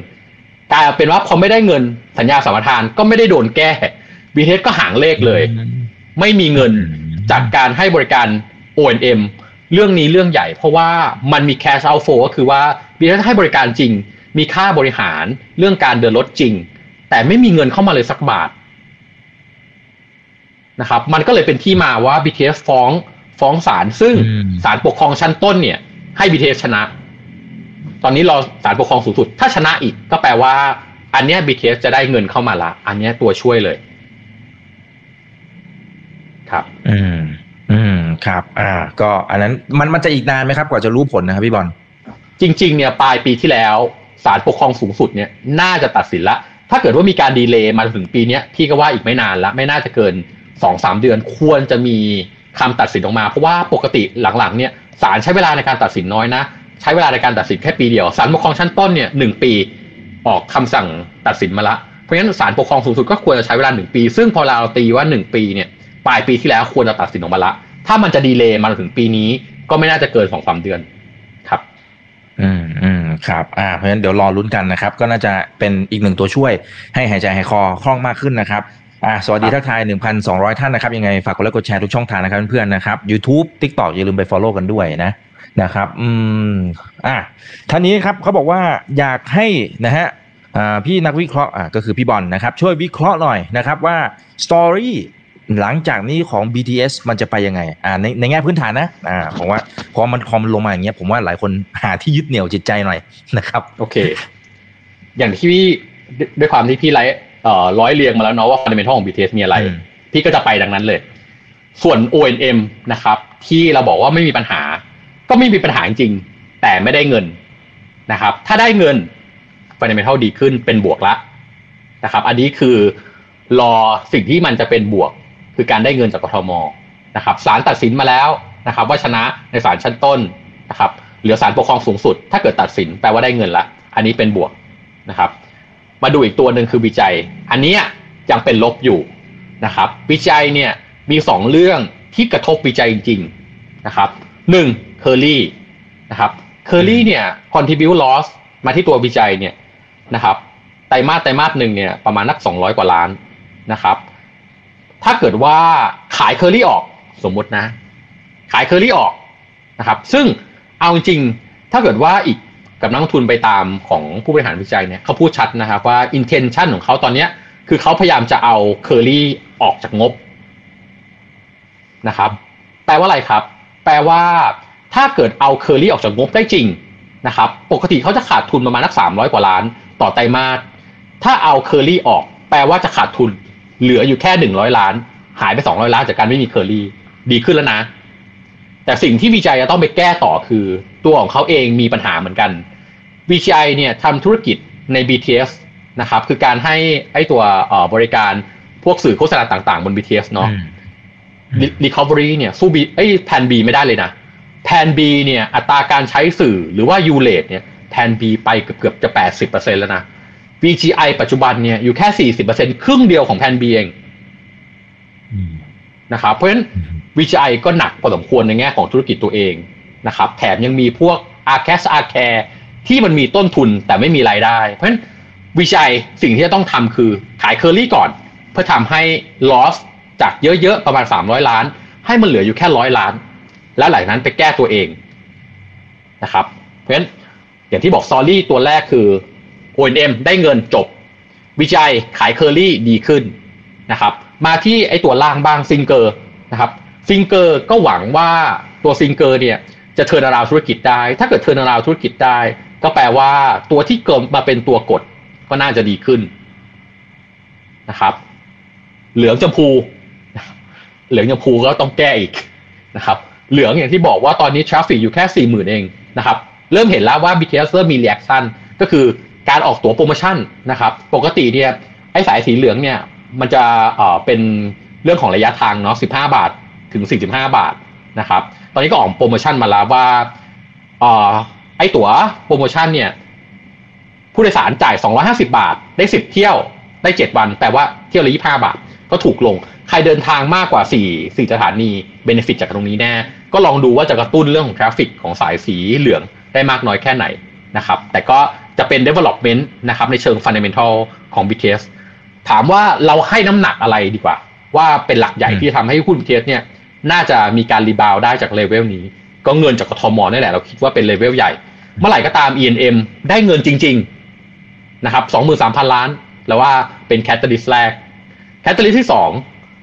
กลายเป็นว่าพอไม่ได้เงินสัญญาสัมปทานก็ไม่ได้โดนแก้ BTS ก็หางเลขเลย ไม่มีเงินจากการให้บริการ O&M เรื่องนี้เรื่องใหญ่ เพราะว่ามันมี cash outflow ก็คือว่า BTS ให้บริการจริง มีค่าบริหารเรื่องการเดินรถจริง แต่ไม่มีเงินเข้ามาเลยสักบาทนะครับ มันก็เลยเป็นที่มาว่า BTS ฟ้องฟ้องศาลซึ่งอืมศาลปกครองชั้นต้นเนี่ย ให้ BTS ชนะ ตอนนี้รอศาลปกครองสูงสุด ถ้าชนะอีกก็แปลว่า อันเนี้ย BTS จะได้เงินเข้ามาละ อันเนี้ยตัวช่วยเลย ครับ อืม อืม ครับ อ่า ก็ อันนั้นมันมันจะอีกนานไหมครับ กว่าจะรู้ผลนะครับพี่บอลจริง ๆ เนี่ยปลายปีที่แล้ว ศาลปกครองสูงสุดเนี่ยน่าจะตัดสินละ ถ้าเกิดว่ามีการดีเลย์มาถึงปีนี้พี่ก็ว่าอีกไม่นานละไม่น่าจะเกินสองสามเดือนควรจะมีคำตัดสินออกมา เพราะว่าปกติหลังๆเนี่ยศาลใช้เวลาในการตัดสินน้อยนะ ใช้เวลาในการตัดสินแค่ปีเดียวศาลปกครองชั้นต้นเนี่ยหนึ่งปีออกคำสั่งตัดสินมาละเพราะฉะนั้นศาลปกครองสูงสุดก็ควรจะใช้เวลาหนึ่งปี ซึ่งพอเราตีว่าหนึ่งปีเนี่ยปลายปีที่แล้วควรจะตัดสินออกมาละ ถ้ามันจะดีเลย์มาถึงปีนี้ก็ไม่น่าจะเกินสองสามเดือน ครับ อ่า เพราะฉะนั้นเดี๋ยวรอลุ้นกันนะครับ ก็น่าจะเป็นอีกหนึ่งตัวช่วยให้หายใจหายคอคล่องมากขึ้นนะครับ อ่า สวัสดีทักทาย 1,200 ท่านนะครับ ยังไงฝากกดไลค์กดแชร์ทุกช่องทางนะครับเพื่อนๆนะครับ YouTube TikTok อย่าลืมไป follow กันด้วยนะ นะครับ อืม อ่าท่านนี้ครับเขาบอกว่าอยากให้นะฮะ อ่า พี่นักวิเคราะห์ อ่า ก็คือพี่บอลนะครับ ช่วยวิเคราะห์หน่อยนะครับว่า story หลังจากนี้ของ BTS มันจะไปยังไง อ่าในในแง่พื้นฐานนะ อ่าผมว่าพอมันคอมนลงมาอย่างเงี้ย ผมว่าหลายคนหาที่ยึดเหนี่ยวจิตใจหน่อยนะครับ โอเค อย่างที่พี่ด้วยด้วยความที่พี่ไลฟ์เอ่อร้อยเรียงมาแล้วเนาะว่า fundamental ของ BTS มีอะไรอืมพี่ก็จะไปดังนั้นเลย ส่วน O&M นะครับ ที่เราบอกว่าไม่มีปัญหา ก็ไม่มีปัญหาจริงๆแต่ไม่ได้เงินนะครับ ถ้าได้เงิน fundamental ดีขึ้นเป็นบวกละนะครับ อันนี้คือรอสิ่งที่มันจะเป็นบวก คือการได้เงินจากกทมนะครับศาลตัดสินมาแล้วนะครับ ว่าชนะในศาลชั้นต้นนะครับเหลือศาลปกครองสูงสุด ถ้าเกิดตัดสินแปลว่าได้เงินละ อันนี้เป็นบวกนะครับ มาดูอีกตัวหนึ่งคือ VGI อันนี้ยังเป็นลบอยู่นะครับ VGI เนี่ยมีสองเรื่องที่กระทบ VGI จริงๆนะครับหนึ่งเคอรี่นะครับเคอรี่เนี่ย contribute loss มาที่ตัว VGI เนี่ยนะครับไตรมาสไตรมาสหนึ่งเนี่ยประมาณสักสองร้อยกว่าล้านนะครับ ถ้าเกิดว่าขายเคอรี่ออกสมมตินะ ขายเคอรี่ออกนะครับ ซึ่งเอาจริงถ้าเกิดว่าอีกกับนักลงทุนไปตามของผู้บริหาร VGI เนี่ยเขาพูดชัดนะครับว่า intention ของเขาตอนเนี้ยคือเขาพยายามจะเอาเคอรี่ออกจากงบนะครับ แปลว่าอะไรครับ แปลว่าถ้าเกิดเอาเคอรี่ออกจากงบได้จริงนะครับ ปกติเขาจะขาดทุนประมาณนักสามร้อยกว่าล้านต่อไตรมาส ถ้าเอาเคอรี่ออก แปลว่าจะขาดทุน เหลืออยู่แค่หนึ่งร้อยล้าน หายไปสองร้อยล้านจากการไม่มีเคอรี่ดีขึ้นแล้วนะ แต่สิ่งที่วิจัยจะต้องไปแก้ต่อคือตัวของเขาเองมีปัญหาเหมือนกัน VGI เนี่ยทำธุรกิจใน BTS นะครับ คือการให้ไอ้ตัวบริการพวกสื่อโฆษณาต่างๆ บน BTS เนาะ Recovery เนี่ยสู้ B ไอ้แพน B ไม่ได้เลยนะแพน B เนี่ยอัตราการใช้สื่อหรือว่า U rate เนี่ยแพน B ไปเกือบจะ 80%แล้วนะ VGI ปัจจุบันเนี่ยอยู่แค่ 40%ครึ่งเดียวของแพน B เองนะครับเพราะฉะนั้น VGI ก็หนักพอสมควรในแง่ของธุรกิจตัวเองนะครับแถมยังมีพวก a r c a s a r c a r e ที่มันมีต้นทุนแต่ไม่มีรายได้ เพราะฉะนั้นวิจัยสิ่งที่จะต้องทำคือขายเคอรี่ก่อน เพื่อทำให้ loss จากเยอะๆ ประมาณ 300 ล้าน ให้มันเหลืออยู่แค่ร้อยล้าน แล้วหลังนั้นไปแก้ตัวเองนะครับเพราะฉะนั้นอย่างที่บอก story ตัวแรกคือ O&M ได้เงินจบ VGI ขายเคอรี่ดีขึ้นนะครับมาที่ไอตัวล่างบ้างซิงเกอร์นะครับซิงเกอร์ก็หวังว่าตัวซิงเกอร์เนี่ยจะ turnaround ธุรกิจได้ ถ้าเกิด turnaround ธุรกิจได้ ก็แปลว่าตัวที่เกิดมาเป็นตัวกดก็น่าจะดีขึ้นนะครับ เหลืองชมพู เหลืองชมพูก็ต้องแก้อีกนะครับ เหลืองอย่างที่บอกว่าตอนนี้ traffic อยู่แค่สี่หมื่นเองนะครับ เริ่มเห็นแล้วว่า BTS เริ่มมีเ reaction ก็คือ การออกตั๋วโปรโมชั่นนะครับ ปกติเนี่ยไอ้สายสีเหลืองเนี่ยมันจะเอ่อเป็นเรื่องของระยะทางเนาะสิบห้าบาทถึงสี่สิบห้าบาทนะครับ ตอนนี้ก็ออกโปรโมชั่นมาแล้วว่าเอ่อไอ้ตั๋วโปรโมชั่นเนี่ยผู้โดยสารจ่าย 250 บาท ได้ 10 เที่ยว ได้ 7 วัน แต่ว่าเที่ยวละ25 บาท ก็ถูกลง ใครเดินทางมากกว่า 4 4สถานี benefit จากตรงนี้แน่ ก็ลองดูว่าจะกระตุ้นเรื่องของ traffic ของสายสีเหลืองได้มากน้อยแค่ไหนนะครับ แต่ก็ จะเป็น development นะครับในเชิง fundamental ของ BTS ถามว่าเราให้น้ำหนักอะไรดีกว่า ว่าเป็นหลักใหญ่ที่ทำให้หุ้น BTS เนี่ยน่าจะมีการ rebound ได้จากเลเวลนี้ ก็เงินจากกทมนี่แหละ เราคิดว่าเป็นเลเวลใหญ่ เมื่อไหร่ก็ตาม E&M ได้เงินจริง ๆ นะครับสองหมื่นสามพันล้าน แปลว่าเป็น catalyst แรก catalyst ที่สอง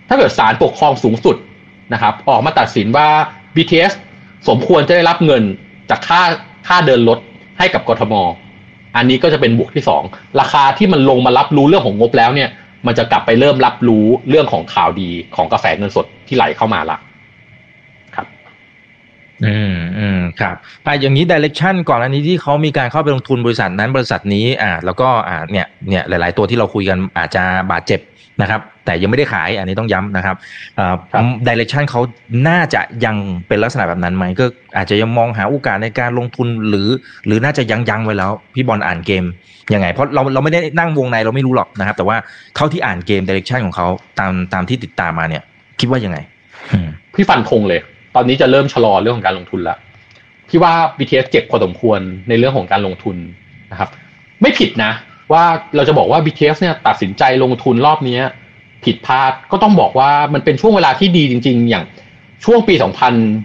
ถ้าเกิดศาลปกครองสูงสุดนะครับ ออกมาตัดสินว่า BTS สมควรจะได้รับเงินจากค่าค่าเดินรถให้กับกทม อันนี้ก็จะเป็นบวกที่สองราคาที่มันลงมารับรู้เรื่องของงบแล้วเนี่ยมันจะกลับไปเริ่มรับรู้เรื่องของข่าวดีของกาแฟเงินสดที่ไหลเข้ามาละครับ อืมอืมครับอ่อย่างนี้ดิเรกชันก่อนอันนี้ที่เขามีการเข้าไปลงทุนบริษัทนั้นบริษัทนี้ อ่า แล้วก็อ่าเนี่ยเนี่ยหลาย ๆ ตัวที่เราคุยกันอาจจะบาดเจ็บ นะครับแต่ยังไม่ได้ขายอันนี้ต้องย้ำนะครับอ่าครับดิเรกชันเขาน่าจะยังเป็นลักษณะแบบนั้นไหมก็อาจจะยังมองหาโอกาสในการลงทุนหรือ หรือน่าจะยังยังไว้แล้ว พี่บอลอ่านเกมยังไง เพราะเราเราไม่ได้นั่งวงในเราไม่รู้หรอกนะครับ แต่ว่าเท่าที่อ่านเกมดิเรกชันของเขาตามตามที่ติดตามมาเนี่ย คิดว่ายังไงอืมพี่ฟันธงเลย ตอนนี้จะเริ่มชะลอเรื่องของการลงทุนแล้วพี่ว่า BTS เจ็บพอสมควรในเรื่องของการลงทุนนะครับ ไม่ผิดนะ ว่าเราจะบอกว่า BTS เนี่ยตัดสินใจลงทุนรอบนี้ผิดพลาดก็ต้องบอกว่ามันเป็นช่วงเวลาที่ดีจริง ๆ อย่างช่วงปี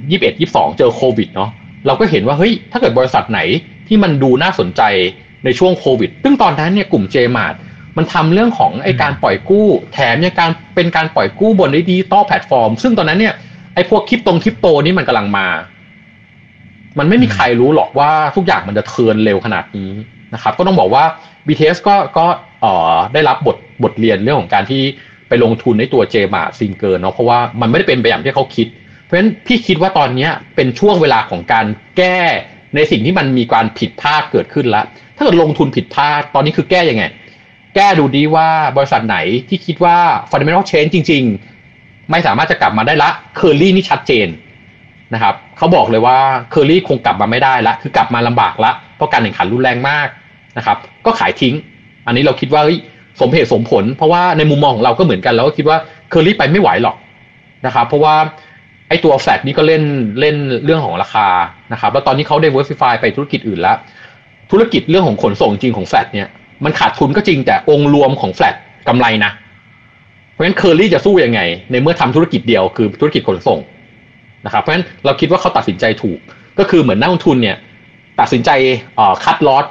2021-22 เจอโควิดเนาะเราก็เห็นว่าเฮ้ยถ้าเกิดบริษัทไหนที่มันดูน่าสนใจในช่วงโควิด ซึ่งตอนนั้นเนี่ยกลุ่ม JMart มันทำเรื่องของไอการปล่อยกู้ แถมยังการเป็นการปล่อยกู้บน digital platform ซึ่งตอนนั้นเนี่ยไอพวกคริปตงคริปโตนี่มันกำลังมา มันไม่มีใครรู้หรอกว่าทุกอย่างมันจะ turn เร็วขนาดนี้ นะครับก็ต้องบอกว่า BTS ก็ก็เอ่อได้รับบทบทเรียนเรื่องของการที่ไปลงทุนในตัว JMart ซิงเกอร์เนาะเพราะว่ามันไม่ได้เป็นไปอย่างที่เขาคิด เพราะฉะนั้นพี่คิดว่าตอนนี้เป็นช่วงเวลาของการแก้ในสิ่งที่มันมีการผิดพลาดเกิดขึ้นแล้วถ้าเกิดลงทุนผิดพลาดตอนนี้คือแก้ยังไง แก้ดูดีว่าบริษัทไหนที่คิดว่า fundamental change จริง ๆ ไม่สามารถจะกลับมาได้ละเคอรี่นี่ชัดเจนนะครับเขาบอกเลยว่าเคอรี่คงกลับมาไม่ได้ละคือกลับมาลำบากละเพราะการแข่งขันรุนแรงมาก นะครับ ก็ขายทิ้ง อันนี้เราคิดว่าสมเหตุสมผล เพราะว่าในมุมมองของเราก็เหมือนกันเราก็คิดว่าเคอรี่ไปไม่ไหวหรอกนะครับเพราะว่าไอ้ตัวแฟลตนี่ก็เล่นเล่นเรื่องของราคานะครับแล้วตอนนี้เขา diversify ไปธุรกิจอื่นแล้ว ธุรกิจเรื่องของขนส่งจริงของแฟลตเนี่ยมันขาดทุนก็จริงแต่องค์รวมของแฟลตกำไรนะ เพราะฉะนั้นเคอรี่จะสู้ยังไง ในเมื่อทำธุรกิจเดียวคือธุรกิจขนส่งนะครับเพราะฉะนั้นเราคิดว่าเขาตัดสินใจถูก ก็คือเหมือนนักลงทุนเนี่ยตัดสินใจ cut loss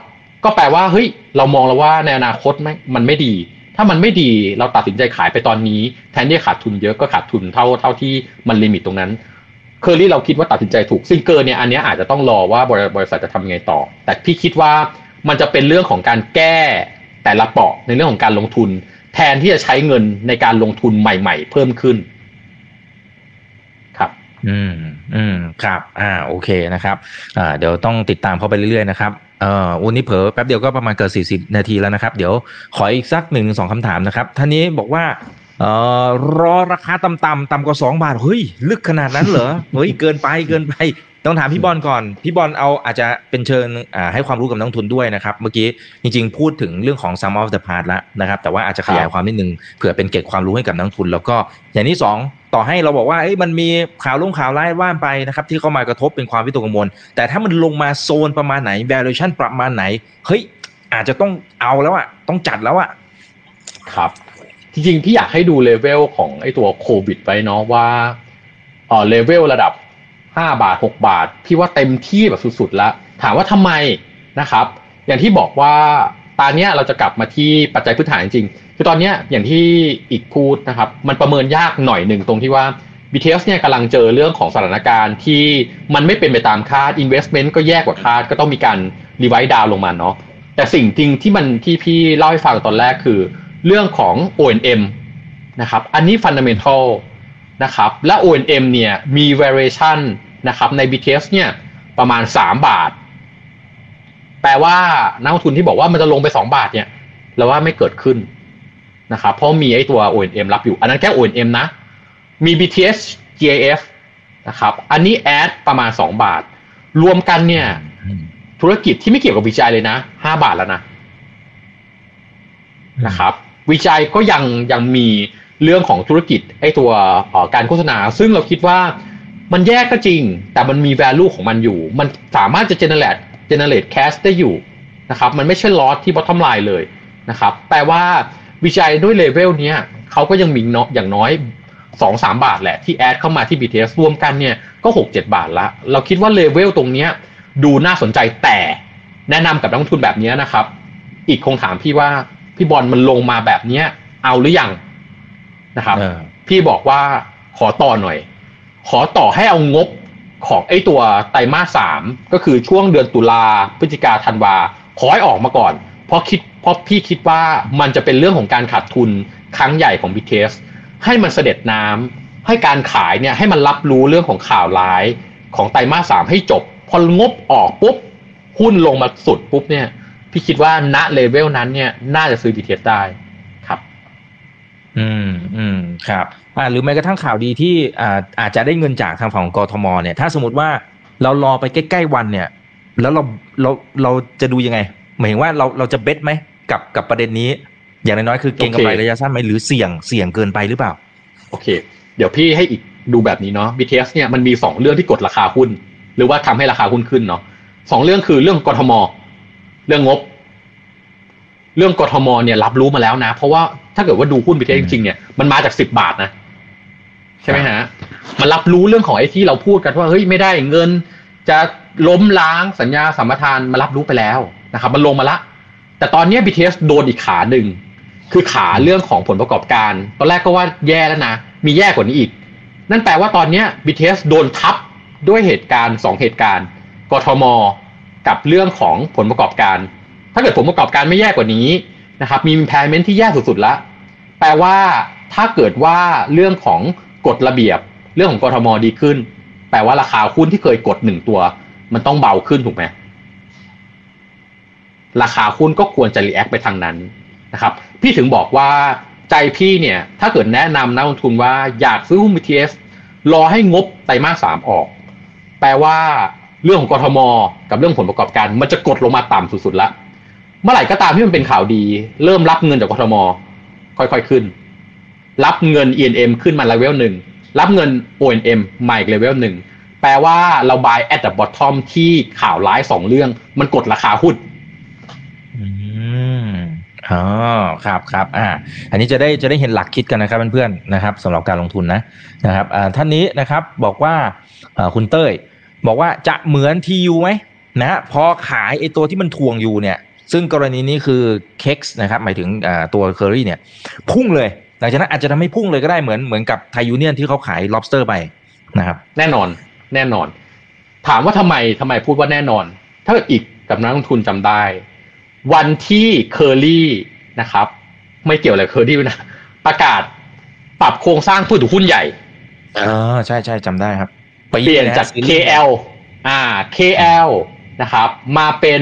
ก็แปลว่าเฮ้ยเรามองแล้วว่าในอนาคตมันไม่ดี ถ้ามันไม่ดีเราตัดสินใจขายไปตอนนี้ แทนที่ขาดทุนเยอะก็ขาดทุนเท่าเท่าที่มัน limit ตรงนั้นเคอรี่เราคิดว่าตัดสินใจถูกซิงเกอร์เนี่ยอันนี้อาจจะต้องรอว่าบริษัทจะทำยังไงต่อ แต่พี่คิดว่ามันจะเป็นเรื่องของการแก้แต่ละเปาะในเรื่องของการลงทุน แทนที่จะใช้เงินในการลงทุนใหม่ ๆ เพิ่มขึ้น ครับ อืม อืม ครับ อ่า โอเคนะครับ อ่า เดี๋ยวต้องติดตามเข้าไปเรื่อยๆนะครับ เอ่อวันนี้เผลอแป๊บเดียวก็ประมาณเกินสี่สิบนาทีแล้วนะครับ เดี๋ยวขออีกสักหนึ่งสองคำถามนะครับท่านนี้บอกว่าเอ่อรอราคาต่ำๆต่ำกว่าสองบาท เฮ้ย ลึกขนาดนั้นเหรอ เฮ้ย เกินไปเกินไป ต้องถามพี่บอลก่อน พี่บอลเอาอาจจะเป็นเชิญให้ความรู้กับนักทุนด้วยนะครับ เมื่อกี้จริงๆ พูดถึงเรื่องของ sum of the part แล้วนะครับ แต่ว่าอาจจะขยายความนิดนึงเผื่อเป็นเก็บความรู้ให้กับนักทุน แล้วก็อย่างที่สองต่อให้เราบอกว่ามันมีข่าวลงข่าวไล่ว่านไปนะครับที่เข้ามากระทบเป็นความวิตกกังวล แต่ถ้ามันลงมาโซนประมาณไหน valuation ประมาณไหนเฮ้ยอาจจะต้องเอาแล้วอะต้องจัดแล้วอะครับ จริงๆพี่อยากให้ดูเลเวลของไอ้ตัวโควิดไว้เนาะว่าเออเลเวลระดับ ห้าบาทหกบาท พี่ว่าเต็มที่แบบสุดๆแล้ว ถามว่าทำไมนะครับ อย่างที่บอกว่าตอนนี้เราจะกลับมาที่ปัจจัยพื้นฐานจริงคือตอนนี้อย่างที่อีกพูดนะครับ มันประเมินยากหน่อยหนึ่งตรงที่ว่า BTS เนี่ยกำลังเจอเรื่องของสถานการณ์ที่มันไม่เป็นไปตามคาด investment ก็แย่กว่าคาดก็ต้องมีการรีไวซ์ดาวลงมาเนาะแต่สิ่งจริงที่มันที่พี่เล่าให้ฟังตอนแรกคือ เรื่องของ O&M นะครับ อันนี้ fundamental นะครับ และ O&M เนี่ยมี variation นะครับใน BTS เนี่ยประมาณ 3 บาท แปลว่านักลงทุนที่บอกว่ามันจะลงไป 2 บาทเนี่ยเราว่าไม่เกิดขึ้นนะครับเพราะมีไอ้ตัว O&M รับอยู่ อันนั้นแค่ O&M นะ มี BTS GAF นะครับอันนี้แอดประมาณ 2 บาท รวมกันเนี่ยธุรกิจที่ไม่เกี่ยวกับวิจัยเลยนะ5บาทแล้วนะนะครับวิจัยก็ยังยังมีเรื่องของธุรกิจไอ้ตัวการโฆษณา ซึ่งเราคิดว่า มันแยกก็จริง แต่มันมี value ของมันอยู่ มันสามารถจะ generate generate cash ได้อยู่นะครับ มันไม่ใช่ loss ที่ bottom line เลยนะครับ แปลว่าวิจัยด้วยเลเวลเนี้ยเขาก็ยังมีเนาะอย่างน้อยสองสามบาทแหละ ที่แอดเข้ามาที่ BTS รวมกันเนี่ยก็หกเจ็ดบาทละ เราคิดว่าเลเวลตรงเนี้ยดูน่าสนใจแต่แนะนำกับนักลงทุนแบบนี้นะครับ อีกคงถามพี่ว่าพี่บอลมันลงมาแบบเนี้ยเอาหรือยังนะครับ พี่บอกว่าขอต่อหน่อย ขอต่อให้เอางบของไอ้ตัวไตรมาสสามก็คือช่วงเดือนตุลาพฤศจิกาธันวาขอให้ออกมาก่อน เพราะคิดเพราะพี่คิดว่ามันจะเป็นเรื่องของการขาดทุนครั้งใหญ่ของ BTS ให้มันเสด็จน้ำให้การขายเนี่ยให้มันรับรู้เรื่องของข่าวร้ายของไตรมาสสามให้จบ พองบออกปุ๊บหุ้นลงมาสุดปุ๊บเนี่ยพี่คิดว่าณเลเวลนั้นเนี่ยน่าจะซื้อ BTS ได้ครับ อืมอืมครับ อ่าหรือแม้กระทั่งข่าวดีที่อ่าอาจจะได้เงินจากทางฝั่งกทมเนี่ยถ้าสมมติว่าเรารอไปใกล้ๆวันเนี่ย แล้วเราเราเราจะดูยังไงหมายถึงว่าเราเราจะเบ็ดไหมกับกับประเด็นนี้ อย่างน้อยๆคือเก่งกำไรระยะสั้นไหมหรือเสี่ยงเสี่ยงเกินไปหรือเปล่า โอเค เดี๋ยวพี่ให้อีกดูแบบนี้เนาะ BTS เนี่ยมันมีสองเรื่องที่กดราคาหุ้น หรือว่าทำให้ราคาหุ้นขึ้นเนาะสองเรื่องคือเรื่องกทม เรื่องงบ เรื่องกทมเนี่ยรับรู้มาแล้วนะ เพราะว่าถ้าเกิดว่าดูหุ้น BTS จริงๆเนี่ยมันมาจากสิบบาทนะ ใช่ไหมฮะมันรับรู้เรื่องของไอ้ที่เราพูดกันว่าเฮ้ยไม่ได้เงิน จะล้มล้างสัญญาสัมปทานมารับรู้ไปแล้วนะครับ มันลงมาละ แต่ตอนนี้ BTS โดนอีกขาหนึ่งคือขาเรื่องของผลประกอบการ ตอนแรกก็ว่าแย่แล้วนะ มีแย่กว่านี้อีก นั่นแปลว่าตอนนี้ BTS โดนทับด้วยเหตุการณ์ 2 เหตุการณ์กทม กับเรื่องของผลประกอบการ ถ้าเกิดผลประกอบการไม่แย่กว่านี้นะครับ มี impairment ที่แย่สุดๆแล้วแปลว่าถ้าเกิดว่าเรื่องของ กฎระเบียบเรื่องของกทมดีขึ้น แปลว่าราคาหุ้นที่เคยกดหนึ่งตัว มันต้องเบาขึ้นถูกไหมราคาหุ้นก็ควรจะรีแอคไปทางนั้นนะครับพี่ถึงบอกว่าใจพี่เนี่ยถ้าเกิดแนะนำนักลงทุนว่าอยากซื้อหุ้น BTS รอให้งบไตรมาสสามออก แปลว่าเรื่องของกทม กับเรื่องผลประกอบการ มันจะกดลงมาต่ำสุดๆแล้ว เมื่อไหร่ก็ตามที่มันเป็นข่าวดี เริ่มรับเงินจากกทม ค่อยๆขึ้น รับเงิน E&M ขึ้นมาเลเวลหนึ่งรับเงิน O&M มาอีกเลเวลหนึ่งแปลว่าเรา buy at the bottom ที่ข่าวร้ายสองเรื่อง มันกดราคาหุ้นอ๋อครับครับอ่า อันนี้จะได้จะได้เห็นหลักคิดกันนะครับเพื่อนๆนะครับสำหรับการลงทุนนะนะครับอ่าท่านนี้นะครับบอกว่าอ่าคุณเต้ย บอกว่าจะเหมือน TU ไหมนะพอขายไอตัวที่มันถ่วงอยู่เนี่ย ซึ่งกรณีนี้คือ KEX นะครับ หมายถึงตัวเคอรี่เนี่ย พุ่งเลย หลังจากนั้นอาจจะทำให้พุ่งเลยก็ได้เหมือนเหมือนกับไทยูเนียนที่เขาขาย lobster ไปนะครับ แน่นอนแน่นอน ถามว่าทำไมทำไมพูดว่าแน่นอน ถ้าเกิดอีกกับนักลงทุนจำได้ วันที่เคอรี่นะครับ ไม่เกี่ยวอะไรเคอรี่นะประกาศปรับโครงสร้างผู้ถือหุ้นใหญ่เออใช่ใช่จำได้ครับ เปลี่ยนจาก KL อ่า KL นะครับ มาเป็น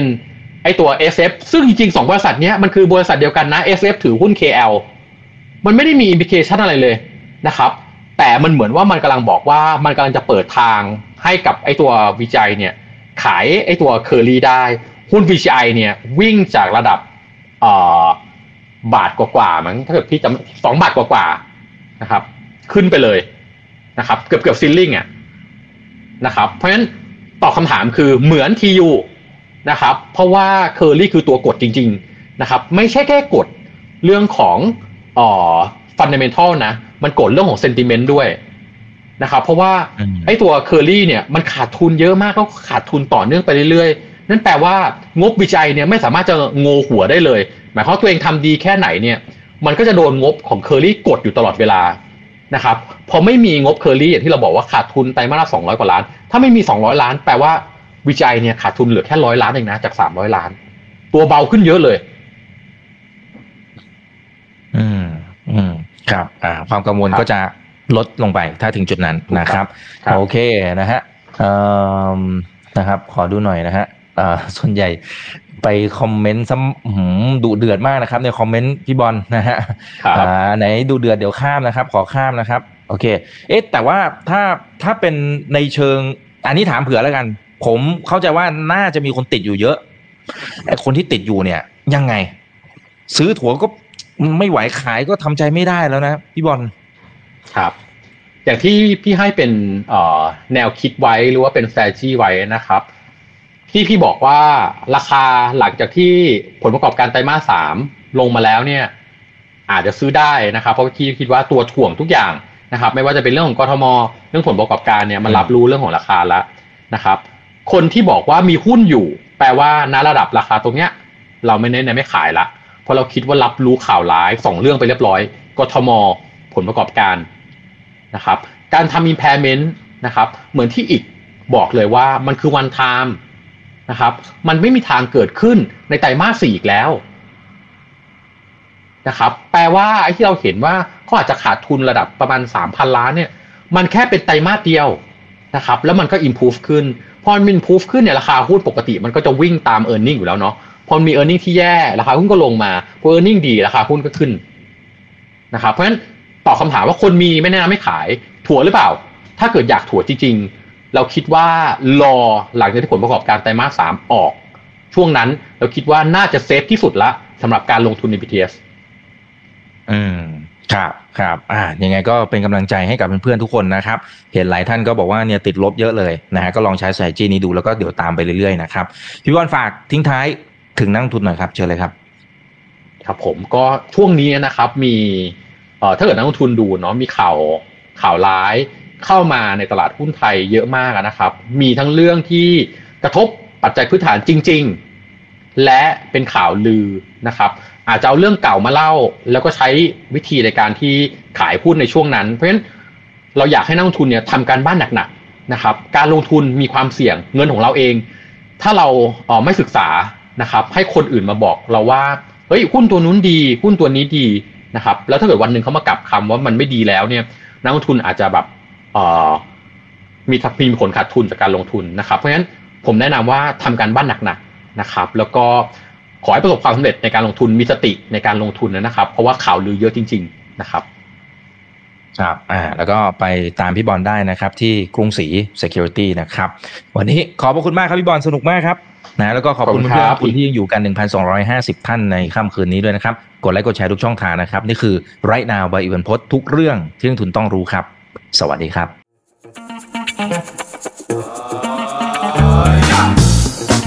ไอตัว SF ซึ่งจริงๆสองบริษัทนี้มันคือบริษัทเดียวกันนะ SF ถือหุ้น KL มันไม่ได้มี indication อะไรเลยนะครับ แต่มันเหมือนว่ามันกำลังบอกว่ามันกำลังจะเปิดทางให้กับไอตัวVGI เนี่ยขายไอตัวเคอรี่ได้ หุ้น VGI เนี่ยวิ่งจากระดับบาทกว่าๆมั้งถ้าเกิดพี่จำสองบาทกว่าๆนะครับ ขึ้นไปเลยนะครับ เกือบเกือบ ceiling อะนะครับ เพราะฉะนั้นตอบคำถามคือเหมือน TU นะครับ เพราะว่าเคอรี่คือตัวกดจริง ๆนะครับ ไม่ใช่แค่กดเรื่องของ อ่อ fundamental นะ มันกดเรื่องของ sentiment ด้วยนะครับเพราะว่าอืมไอ้ตัวเคอรี่เนี่ยมันขาดทุนเยอะมากแล้วขาดทุนต่อเนื่องไปเรื่อยๆ นั่นแปลว่างบ VGI เนี่ยไม่สามารถจะโงหัวได้เลย หมายความว่าตัวเองทำดีแค่ไหนเนี่ย มันก็จะโดนงบของเคอรี่กดอยู่ตลอดเวลานะครับพอไม่มีงบเคอรี่อย่างที่เราบอกว่าขาดทุนไตรมาสละสองร้อยกว่าล้าน ถ้าไม่มีสองร้อยล้าน แปลว่า VGI เนี่ยขาดทุนเหลือแค่ร้อยล้านเองนะจากสามร้อยล้าน ตัวเบาขึ้นเยอะเลย อืม อืมครับอ่าความกังวลครับก็จะลดลงไปถ้าถึงจุดนั้นนะครับครับโอเคนะฮะเอ่อนะครับ ขอดูหน่อยนะฮะอ่าส่วนใหญ่ไปคอมเมนต์ซ้ำอื้อหือดุเดือดมากนะครับ ในคอมเมนต์พี่บอลนะฮะครับอ่าไหนดูเดือดเดี๋ยวข้ามนะครับ ขอข้ามนะครับ โอเค เอ๊ะแต่ว่าถ้าถ้าเป็นในเชิง อันนี้ถามเผื่อแล้วกัน ผมเข้าใจว่าน่าจะมีคนติดอยู่เยอะไอ้คนที่ติดอยู่เนี่ย ยังไง ซื้อถั่วก็ ไม่ไหวขายก็ทำใจไม่ได้แล้วนะพี่บอลครับ อย่างที่พี่ให้เป็นแนวคิดไว้หรือว่าเป็น strategy ไว้นะครับที่พี่บอกว่าราคาหลังจากที่ผลประกอบการไตรมาสสามลงมาแล้วเนี่ย อาจจะซื้อได้นะครับ เพราะพี่คิดว่าตัวถ่วงทุกอย่างนะครับ ไม่ว่าจะเป็นเรื่องของกทม เรื่องผลประกอบการเนี่ยมันรับรู้เรื่องของราคาแล้วนะครับ คนที่บอกว่ามีหุ้นอยู่ แปลว่าณระดับราคาตรงเนี้ย เราไม่เน้นไม่ขายละ เพราะเราคิดว่ารับรู้ข่าวร้ายสองเรื่องไปเรียบร้อยกทมผลประกอบการนะครับ การทำ impairment นะครับ เหมือนที่อีกบอกเลยว่ามันคือ one time นะครับ มันไม่มีทางเกิดขึ้นในไตรมาสสี่อีกแล้วนะครับ แปลว่าไอ้ที่เราเห็นว่าเขาอาจจะขาดทุนระดับประมาณสามพันล้านเนี่ย มันแค่เป็นไตรมาสเดียวนะครับ แล้วมันก็ improve ขึ้น พอมัน improve ขึ้นเนี่ยราคาหุ้นปกติมันก็จะวิ่งตาม e a r n i n g อยู่แล้วเนาะ อมี e a r n i n g ที่แย่ราคาหุ้นก็ลงมาพอ e a r n i n g ดีราคาหุ้นก็ขึ้นนะครับเพราะฉะนั้นตอบคำถามว่าคนมีไม่แนะนำไม่ขายถั่วหรือเปล่า ถ้าเกิดอยากถั่วจริงๆ เราคิดว่ารอหลังจากที่ผลประกอบการไตรมาสสามออก ช่วงนั้นเราคิดว่าน่าจะเซฟที่สุดละสำหรับการลงทุนใน BTS อืมครับครับอ่ายังไงก็เป็นกำลังใจให้กับเพื่อนๆทุกคนนะครับ เห็นหลายท่านก็บอกว่าเนี่ยติดลบเยอะเลยนะฮะก็ลองใช้สายจีนี้ดูแล้วก็เดี๋ยวตามไปเรื่อยๆนะครับพี่บอลฝากทิ้งท้าย ถึงนักลงทุนหน่อยครับเชิญเลยครับ ครับผมก็ช่วงนี้นะครับมีเอ่อถ้าเกิดนักลงทุนดูเนาะมีข่าวข่าวร้ายเข้ามาในตลาดหุ้นไทยเยอะมากนะครับ มีทั้งเรื่องที่กระทบปัจจัยพื้นฐานจริง ๆ และเป็นข่าวลือนะครับ อาจจะเอาเรื่องเก่ามาเล่า แล้วก็ใช้วิธีในการที่ขายหุ้นในช่วงนั้น เพราะฉะนั้นเราอยากให้นักลงทุนเนี่ยทำการบ้านหนักๆนะครับ การลงทุนมีความเสี่ยงเงินของเราเอง ถ้าเราเออไม่ศึกษา นะครับให้คนอื่นมาบอกเราว่าเฮ้ยหุ้นตัวนู้นดีหุ้นตัวนี้ดีนะครับแล้วถ้าเกิดวันหนึ่งเขามากลับคำว่ามันไม่ดีแล้วเนี่ยนักลงทุนอาจจะแบบเอ่อมีทัพมีผลขาดทุนจากการลงทุนนะครับ เพราะฉะนั้นผมแนะนำว่าทำการบ้านหนักๆนะครับ แล้วก็ขอให้ประสบความสำเร็จในการลงทุนมีสติในการลงทุนนะครับ เพราะว่าข่าวลือเยอะจริง ๆ นะครับ ครับอ่าแล้วก็ไปตามพี่บอลได้นะครับที่กรุงศรี Security นะครับ วันนี้ขอบพระคุณมากครับพี่บอลสนุกมากครับนะแล้วก็ขอบคุณขอบคุณเพื่อนครับๆคุณที่ยังอยู่กัน 1,250 ท่านในค่ำคืนนี้ด้วยนะครับ กดไลค์กดแชร์ทุกช่องทางนะครับ นี่คือ Right Now by อีเวนพศทุกเรื่องที่นักทุนต้องรู้ครับ สวัสดีครับ